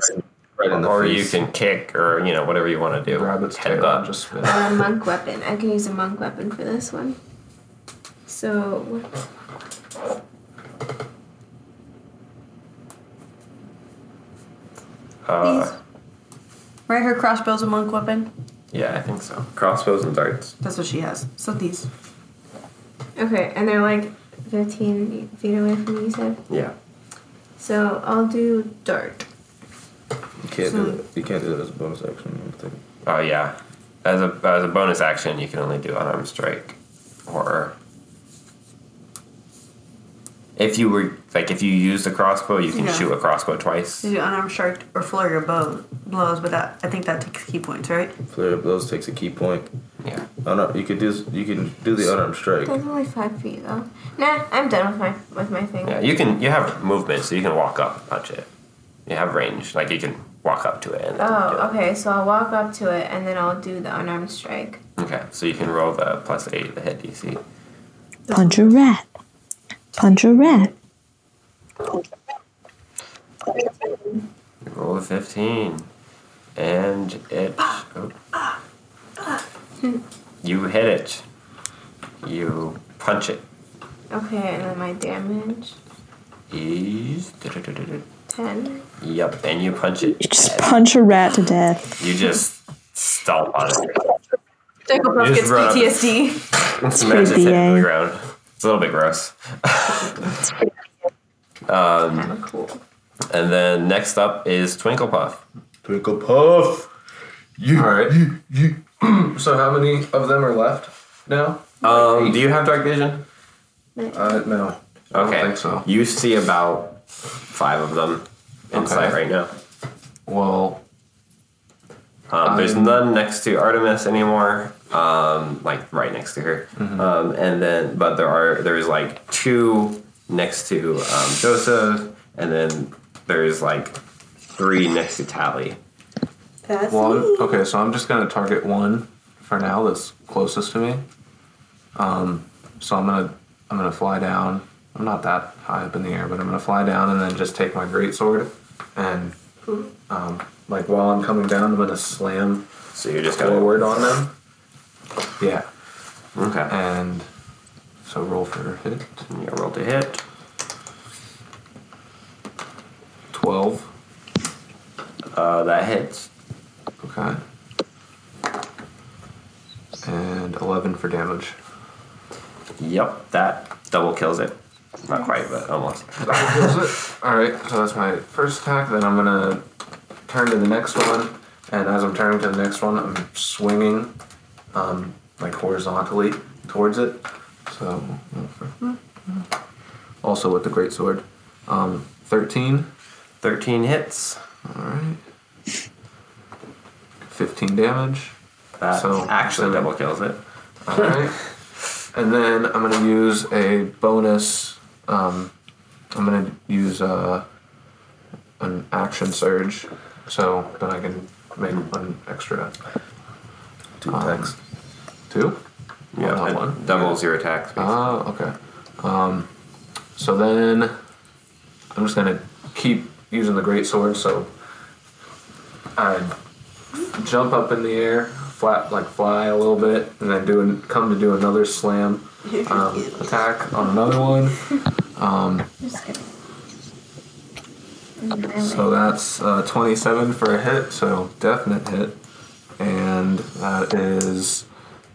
right in the or face. you can kick, or you know whatever you want to do. Grab its tail and Headbutt. just spin. Uh, monk weapon. I can use a monk weapon for this one. So, Uh, These. Right, her crossbow's a monk weapon. yeah, I think so. Crossbows and darts. That's what she has. So these. okay, and they're like 15 feet away from me, you said? Yeah. So, I'll do dart. You can't do that. You can't do that as a bonus action. I don't think. Oh yeah. As a as a bonus action, you can only do unarmed strike, or if you were like if you use the crossbow, you can Yeah. shoot a crossbow twice. You do unarmed strike or flurry of bow blows, but that I think that takes ki points, right? Flurry of blows takes a ki point. Yeah. Oh no, you could do you can do the unarmed strike. That's only five feet though. Nah, I'm done with my with my thing. Yeah, you can. You have movement, so you can walk up, and punch it. You have range, like you can walk up to it. And then do Oh, it. okay. So I'll walk up to it and then I'll do the unarmed strike. Okay, so you can roll the plus eight, the hit DC. Punch a rat. Punch a rat. Roll a fifteen, and it. oh. You hit it. You punch it. Okay, and then my damage Is ten. Yep, and you punch it. You just punch a rat to death. You just stomp on it. Jacob Ruff You gets just run up- PTSD. It's pretty just hitting the ground. It's a little bit gross. *laughs* um, cool. and then next up is Twinkle Puff. Twinkle puff. You, All right. you, you. *clears throat* So how many of them are left now? Um, do you have dark vision? Uh, no. I Okay. don't think so. You see about five of them in Okay. sight right now. Well, Um, there's none next to Artemis anymore. Um, like right next to her. Mm-hmm. Um, and then, but there are there's like two next to um, Joseph, and then there's like three next to Tally. That's well, me. Okay. So I'm just gonna target one for now. That's closest to me. Um, so I'm gonna I'm gonna fly down. I'm not that high up in the air, but I'm gonna fly down and then just take my great sword and um, like while I'm coming down, I'm gonna slam So you're just gonna forward on them. Yeah, Okay. and so roll for hit. You roll to hit. Twelve. Uh, that hits. Okay. And eleven for damage. Yep, that double kills it. Not quite, but almost. That kills it. *laughs* All right, so that's my first attack. Then I'm gonna turn to the next one, and as I'm turning to the next one, I'm swinging, um, like horizontally towards it. So, also with the great sword, um, thirteen. 13 hits. All right. Fifteen damage. That So, actually seven. double kills it. All right. And then I'm gonna use a bonus. Um, I'm gonna use uh, an action surge, so then I can make one extra. Two Um, attacks. Two. Yeah, not it one. doubles your attack. speed. Oh, okay. Um, so then I'm just gonna keep using the great sword. So I jump up in the air, flat like fly a little bit, and then do an, come to do another slam *laughs* um, attack on another one. *laughs* Um, Just kidding. So that's uh, 27 for a hit, so definite hit, and that is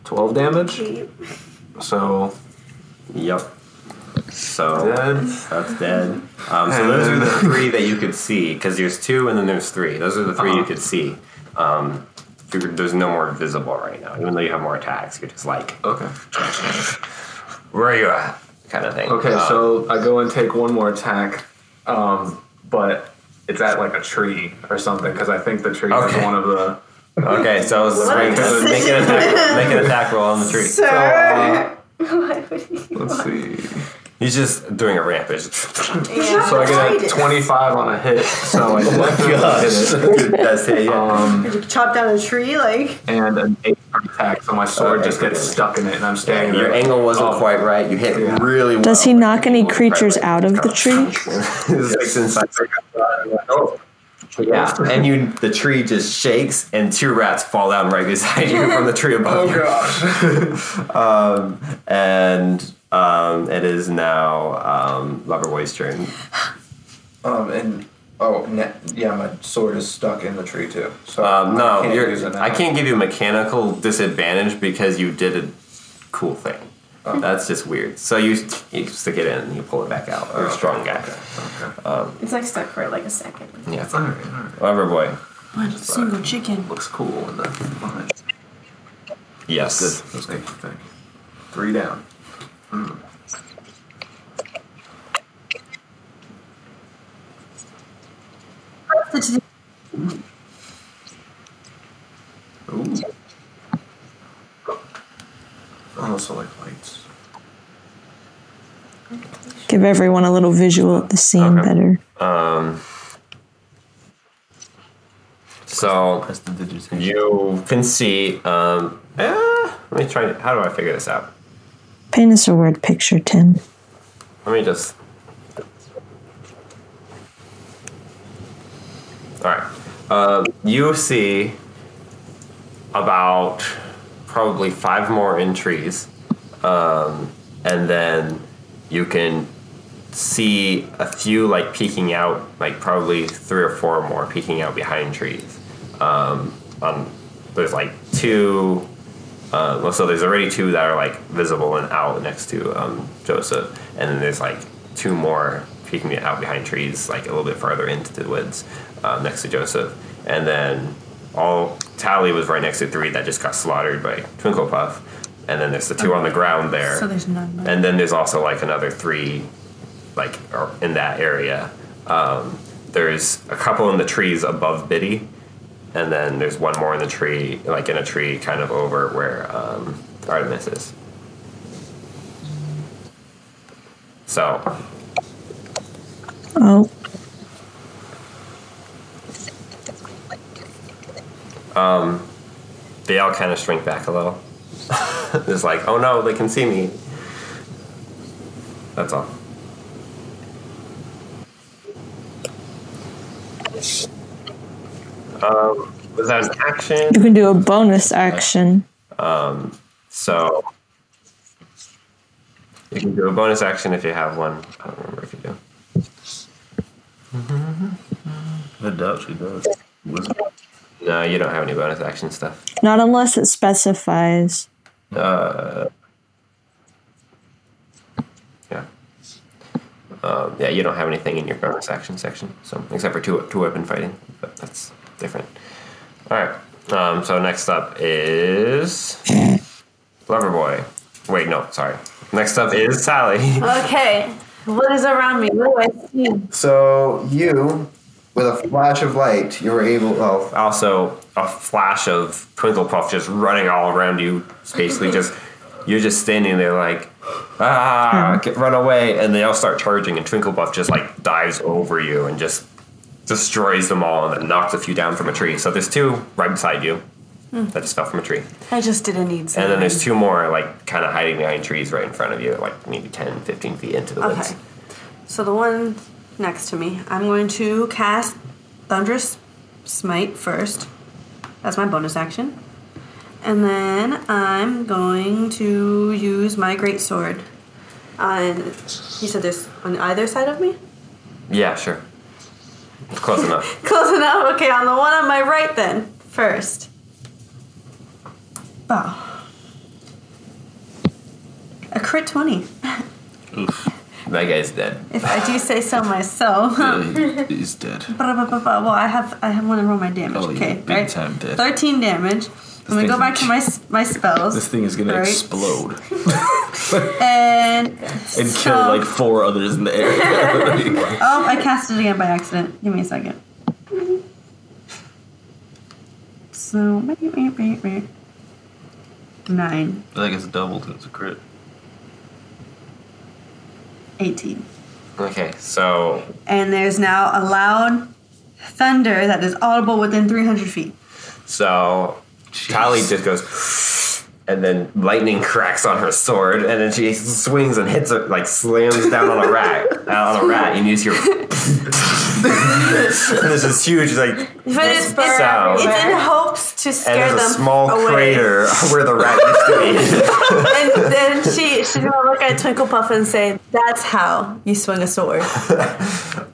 12 damage. So Yep. So dead. that's dead. Um, so those are the three that you could see because there's two and then there's three. Those are the 3 you Uh-huh. could see. Um, you're- there's no more visible right now, even though you have more attacks. You're just like, Okay. where are you at? Kind of thing. Okay, Um, so I go and take one more attack, um, but it's at like a tree or something because I think the tree Okay. is one of the. okay, so swing, What? make an attack, *laughs* make an attack roll on the tree. So, uh, Why would he? let's see. He's just doing a rampage. Yeah. *laughs* So I get a 25 on a hit, so I definitely hit it. *laughs* That's it. Yeah. Um, Did you chop down a tree? Like, and an 8 for attack, so my sword just gets stuck in it, and I'm standing Your there. angle wasn't Oh. quite right. You hit Yeah. really well. Does he knock any creatures out of the tree? *laughs* Yeah, and you the tree just shakes and two rats fall down right beside you from the tree *laughs* above you. gosh. *laughs* Um, and um, it is now um, Loverboy's turn. um, and oh, ne- yeah, my sword is stuck in the tree too. So Um, I no, can't you're, use it now. I can't give you a mechanical disadvantage because you did a cool thing. That's just weird. So you you stick it in and you pull it back out. You're a strong guy. It's like stuck for like a second. Yeah, All right, all right. Loverboy. what a single chicken. Looks cool in the behind. Yes. Good. That's good. Thank you. Three down. Oh. I also like lights. Give everyone a little visual of the scene Okay. better. Um, so you can see. Um, eh, let me try. How do I figure this out? Paint us a word picture, Tim. Let me just All right. Um, you see about probably five more entries, um, and then you can see a few like peeking out, like probably three or four more peeking out behind trees. Um, on there's like two uh, well, so there's already two that are like visible and out next to um, Joseph, and then there's like two more peeking out behind trees, like a little bit farther into the woods um, next to Joseph, and then all Tally was right next to three that just got slaughtered by Twinkle Puff, and then there's the two on the ground there, So there's none. and then there's also like another three, like in that area. Um, there's a couple in the trees above Biddy, and then there's one more in the tree, like in a tree kind of over where um, Artemis is. So, Oh, they all kind of shrink back a little. *laughs* it's like, oh no, they can see me. That's all. Um, was that an action? you can do a bonus action. Um, So you can do a bonus action if you have one. I don't remember if you do. I doubt she does. Was? No, you don't have any bonus action stuff. Not unless it specifies. Uh, yeah. Um, yeah, you don't have anything in your bonus action section, so except for two two weapon fighting, but that's different. All right. Um, so next up is Loverboy. Wait, no, sorry. Next up is Sally. Okay. *laughs* What is around me? What do I see? So you, with a flash of light, you were able. Well, also a flash of Twinkle Puff just running all around you. It's basically just you're just standing there like ah, get, run away, and they all start charging, and Twinkle Puff just like dives over you and just destroys them all, and then knocks a few down from a tree. So there's two right beside you that just fell from a tree, I just didn't need some. and then there's two more like kind of hiding behind trees right in front of you, like maybe 10, 15 feet into the woods. Okay. So the one next to me, I'm going to cast Thunderous Smite first. That's my bonus action. And then I'm going to use my Great Sword. On, you said there's on either side of me? Yeah, sure. Close *laughs* enough. Close enough. Okay, on the one on my right then, first. Oh. A crit 20, Oof. That guy's dead. if I do say so myself. *laughs* Yeah, he- he's dead. Well, I have I have one to roll my damage. Oh, yeah, okay, big right. time dead. Thirteen damage. I'm gonna go back to my my spells. This thing is gonna Right. explode *laughs* and *laughs* and so, kill like four others in the air. oh, I cast it again by accident. Give me a second. So nine, I think it's doubled. It's a crit. 18. Okay, so and there's now a loud thunder that is audible within 300 feet. so Tally just goes, and then lightning *laughs* cracks on her sword, and then she swings and hits it, like slams down on a rat, *laughs* on a rat, and you just hear. *laughs* and there's this huge like But it's, sound, it's in hopes to scare and there's them a small away. crater where the rat used to be. and then she she's gonna look at Twinkle Puff and say, "That's how you swing a sword."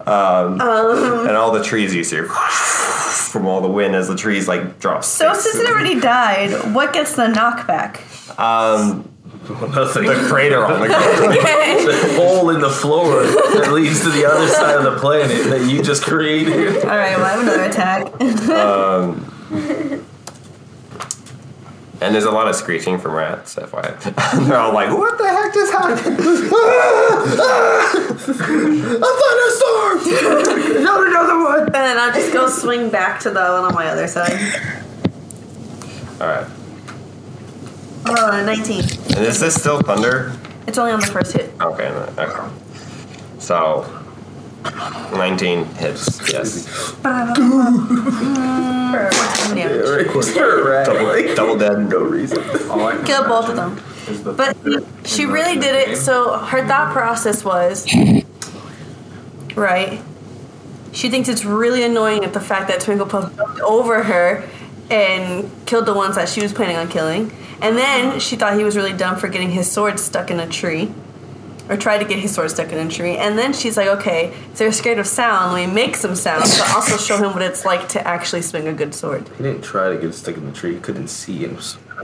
Um, um. and all the trees you see from all the wind as the trees like drop. So sticks. since it already died, what gets the knockback? um, Nothing. the crater on the ground. *laughs* Okay. The hole in the floor that leads to the other side of the planet that you just created. All right. Well, I have another attack. And there's a lot of screeching from rats, FYI. *laughs* They're all like, what the heck just happened? *laughs* a thunderstorm! *laughs* Not another one! and then I'll just go swing back to the one on my other side. Alright. Oh, uh, 19. And is this still thunder? It's only on the first hit. Okay, okay. So, 19 hits. Yes. double, double dead. No reason. All I can Kill both of imagine them. is the But she really did it. So her thought process was, right? She thinks it's really annoying at the fact that Twinkle Puff jumped over her and killed the ones that she was planning on killing. And then she thought he was really dumb for getting his sword stuck in a tree. Or tried to get his sword stuck in a tree. And then she's like, okay, so they're scared of sound, let me make some sound, but also show him what it's like to actually swing a good sword. He didn't try to get stuck in the tree. He couldn't see. And I,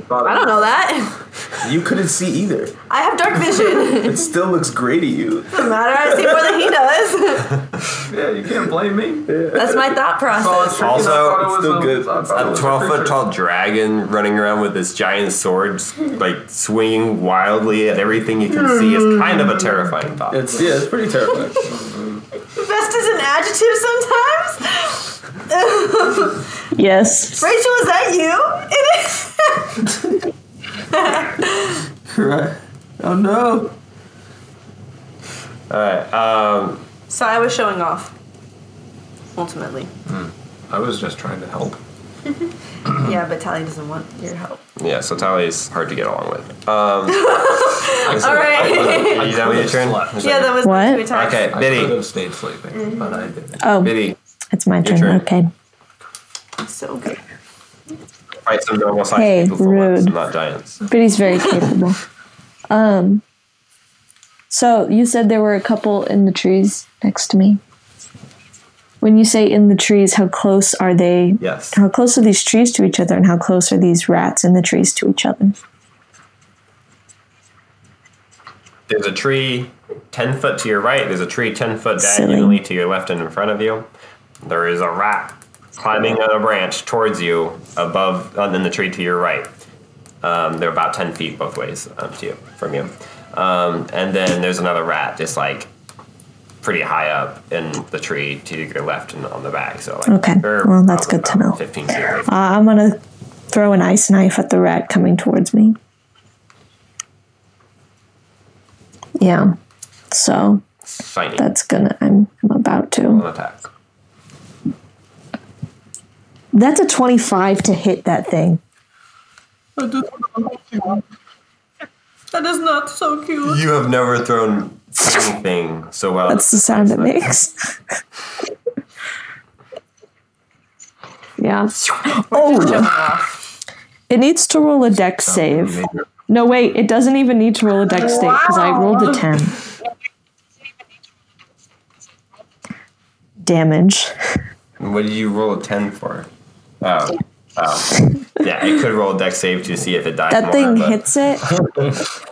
I don't know that. *laughs* You couldn't see either. I have dark vision. It still looks great to you. Doesn't matter. I see more than he does. *laughs* Yeah, you can't blame me. That's my thought *laughs* process. Also, it's still good. A 12 foot tall dragon running around with this giant sword, like swinging wildly at everything you can see, is kind of a terrifying thought. It's yeah, it's pretty terrifying. Best is an adjective sometimes. Yes. Rachel, is that you? It is. Right. Oh no. Alright, um, so I was showing off. Ultimately, I was just trying to help. *laughs* yeah, but Tally doesn't want your help. yeah, so Tally's hard to get along with. Um, *laughs* All right. are you done with your turn? yeah, that was What? two attacks. Okay, I could Biddy. have stayed sleeping, but I didn't. Oh, Biddy, it's my turn. turn. Okay. So good. fight some normal sized Hey, people for once, rude. not giants. But he's very *laughs* capable. Um. So you said there were a couple in the trees next to me. When you say in the trees, how close are they? Yes. How close are these trees to each other, and how close are these rats in the trees to each other? There's a tree 10 foot to your right, there's a tree 10 foot Silly. diagonally to your left and in front of you. There is a rat climbing on a branch towards you above in the tree to your right. Um, they're about 10 feet both ways um, to you, from you. Um, and then there's another rat just like pretty high up in the tree to your left and on the back. So like, Okay, well, that's good to know. 15 feet Uh, I'm gonna throw an ice knife at the rat coming towards me. Yeah. So Shiny. that's gonna. I'm. I'm about to. An attack. That's a 25 to hit that thing. That is not so cute. You have never thrown anything so well. That's the sound it makes. yeah. Oh, it needs to roll a dex save. No, wait, it doesn't even need to roll a dex save because I rolled a 10. Damage. What did you roll a 10 for? Oh. Oh. Yeah, it could roll a dex save to see if it dies That more, thing but- hits it.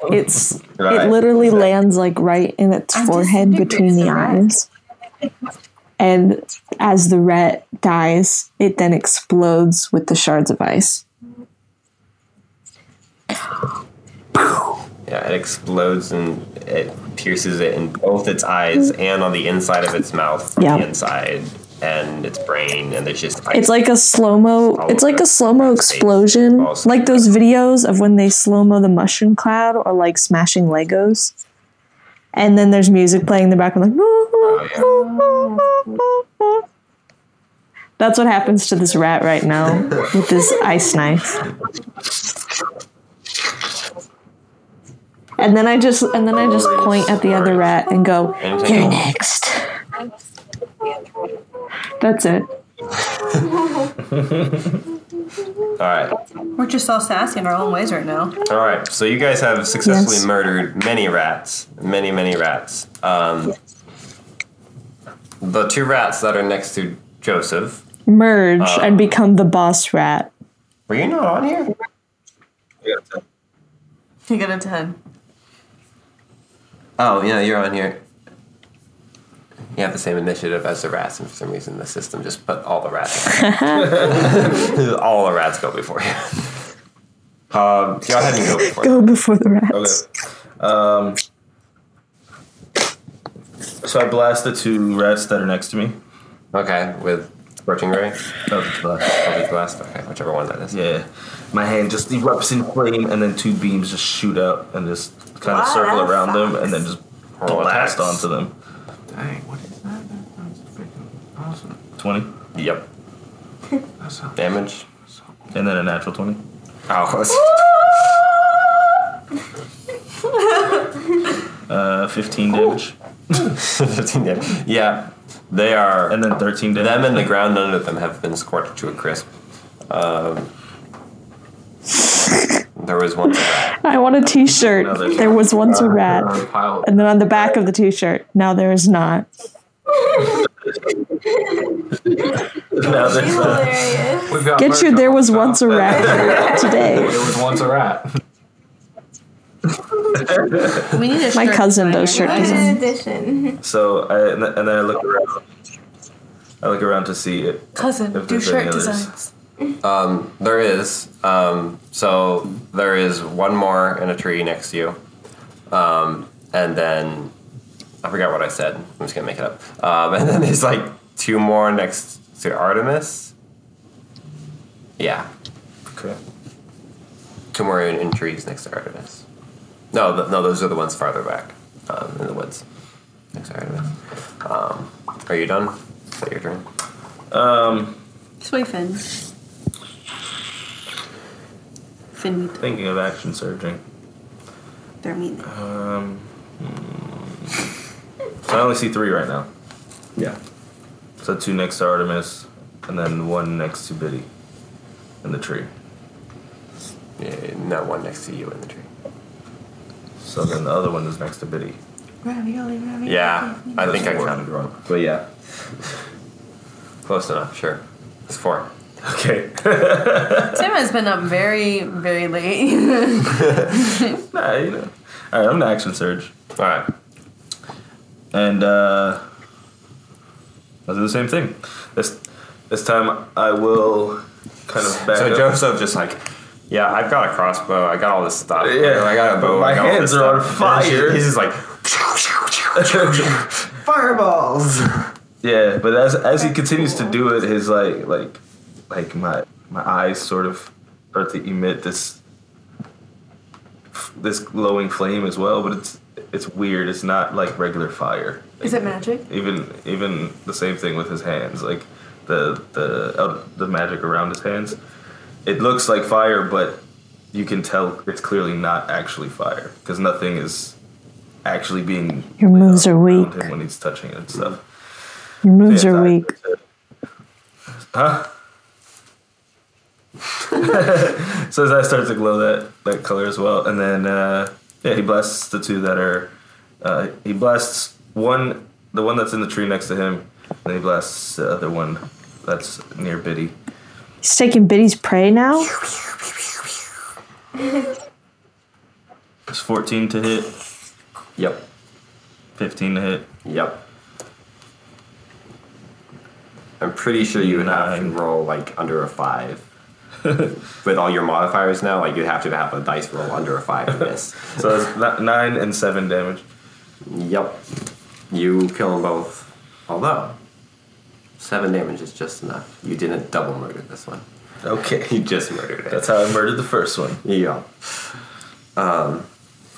*laughs* It's Right. it literally lands like right in its forehead between the eyes. And as the rat dies, it then explodes with the shards of ice. Yeah, it explodes and it pierces it in both its eyes and on the inside of its mouth from Yeah. the inside and its brain and there's just It's like a slow mo. It's like a slow mo explosion, like those videos of when they slow mo the mushroom cloud or like smashing Legos. And then there's music playing in the background, like. Oh, That's what happens to this rat right now with this ice knife. And then I just and then I just point at the other rat and go, "You're next." That's it. *laughs* All right. We're just all sassy in our own ways right now. All right. So you guys have successfully Yes. murdered many rats, many many rats. Um, the two rats that are next to Joseph. Merge Uh, and become the boss rat. Were you not on here? You get a 10. Oh, yeah, you're on here. You have the same initiative as the rats, and for some reason the system just put all the rats. *laughs* *laughs* all the rats go before you. Um, go ahead and go before. Go before the rats. Okay. Um. So I blast the two rats that are next to me. Okay, with scorching ray. No, the blast. Oh, blast. Okay, whichever one that is. Yeah. My hand just erupts in flame, and then two beams just shoot out and just kind of Wow, circle that around them, and then just Roll blast attacks. onto them. Dang, what is that? That's freaking awesome. 20. Yep. That's a, Damage. And then a natural 20. Oh, *laughs* *laughs* Uh, 15 damage. *laughs* 15 damage. Yeah, they are. And then 13 damage. Them and the ground under them have been scorched to a crisp. Um, there was once a rat. I want a T-shirt. No, there was once a rat, a pile. and then on the back of the T-shirt, now there is not. Now there's uh, We've got Get merch your "There was once a rat" *laughs* today. There was once a rat. We need a My cousin designer, does shirt guys. design. Edition. So I and then I look around. I look around to see it. Cousin, If do there's any shirt others. designs. Um, there is. Um, so there is one more in a tree next to you. Um, and then I forgot what I said. I'm just gonna make it up. Um, *laughs* and then there's like two more next to Artemis. Yeah, Okay. two more in, in trees next to Artemis. No, th- no, those are the ones farther back um, in the woods next to Artemis. Um, are you done? Is that your turn? Um, Soy Finn. Finn, thinking of action surging. they're mean. Um, hmm. So I only see three right now. Yeah. So two next to Artemis, and then one next to Biddy in the tree. yeah. No one next to you in the tree. So then the other one is next to Biddy. Ravioli, ravioli. Yeah, I think I That's four. counted wrong. But yeah. Close enough, sure. It's four. Okay. *laughs* Tim has been up very, very late. *laughs* nah, you know. All right, I'm the action surge, All right. And uh, I'll do the same thing. This this time I will kind of back So up. Joseph just like, yeah, I've got a crossbow. I got all this stuff. Yeah, I got a bow. my I got all hands are on stuff. And she- fire. He's just like, *laughs* fireballs. Yeah, but as as he continues to do it, his like like like my my eyes sort of start to emit this this glowing flame as well. But it's it's weird. It's not like regular fire. Is it magic? Even even the same thing with his hands, like the the uh, the magic around his hands. It looks like fire, but you can tell it's clearly not actually fire because nothing is actually being. Your moves are weak. him when he's touching it and stuff. Your moves Yeah, are I- weak. Huh? *laughs* *laughs* so his eyes start to glow that, that color as well, and then uh, yeah, he blasts the two that are. Uh, he blasts one, the one that's in the tree next to him, and he blasts the other one that's near Biddy. He's taking Biddy's prey now. It's fourteen to hit, Yep. fifteen to hit. Yep. I'm pretty sure you would have to roll like under a five. *laughs* With all your modifiers now, like you'd have to have a dice roll under a five to miss. *laughs* So it's nine and seven damage. Yep. You kill them both. Although, seven damage is just enough. You didn't double murder this one. Okay, *laughs* You just murdered it. that's how I murdered the first one. yeah. Um,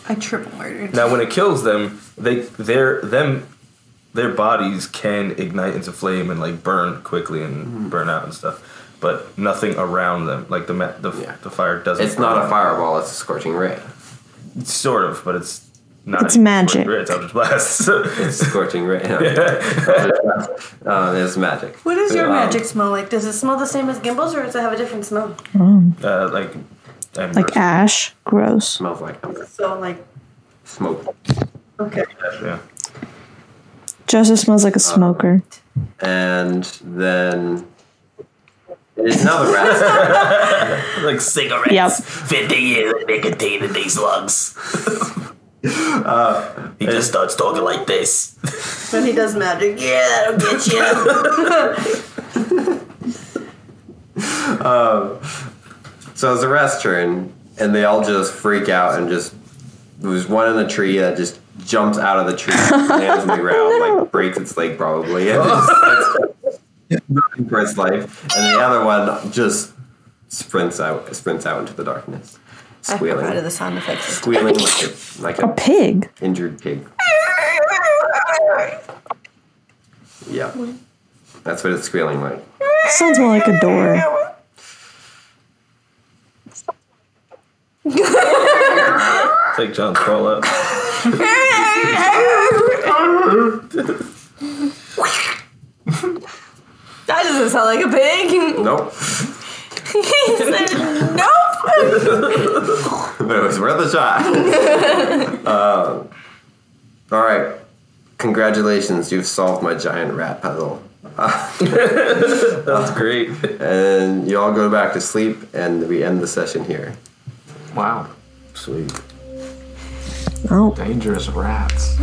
I triple murdered. Now, when it kills them, they their them their bodies can ignite into flame and like burn quickly and mm-hmm. burn out and stuff, but nothing around them. Like the ma- the, Yeah. the fire doesn't. It's not a burn. fireball, it's a scorching ray. Sort of, but it's not. It's magic. It's Eldritch Blast. *laughs* It's a scorching ray. *laughs* *laughs* uh, it's magic. What does your Um, magic smell like? Does it smell the same as Gimbals or does it have a different smell? uh, like embers. Like ash. Gross. Smells like ember. So, like, smoke. okay. Yeah. Joseph smells like a smoker. And then it is now the rat's Like cigarettes. Yep. 50 years of nicotine in these slugs. *laughs* uh, he just starts talking like this. When he does magic, *laughs* yeah, that'll get you. *laughs* So it's the rat's turn, and they all just freak out and just. There's one in the tree that just jumps out of the tree, lands on the ground, like breaks its leg probably, and just starts running for its life. And the other one just sprints out, sprints out into the darkness, squealing. I provided squealing, the sound effects. squealing like a like A a pig. injured pig. Yeah. That's what it's squealing like. Sounds more like a door. Take John's crawl up. *laughs* *laughs* That doesn't sound like a pig. *laughs* Nope. he said, nope. *laughs* but it was worth a shot. um, *laughs* all right. Congratulations, you've solved my giant rat puzzle. That's great. And you all go back to sleep, and we end the session here. Wow. Sweet. Oh, Dangerous rats.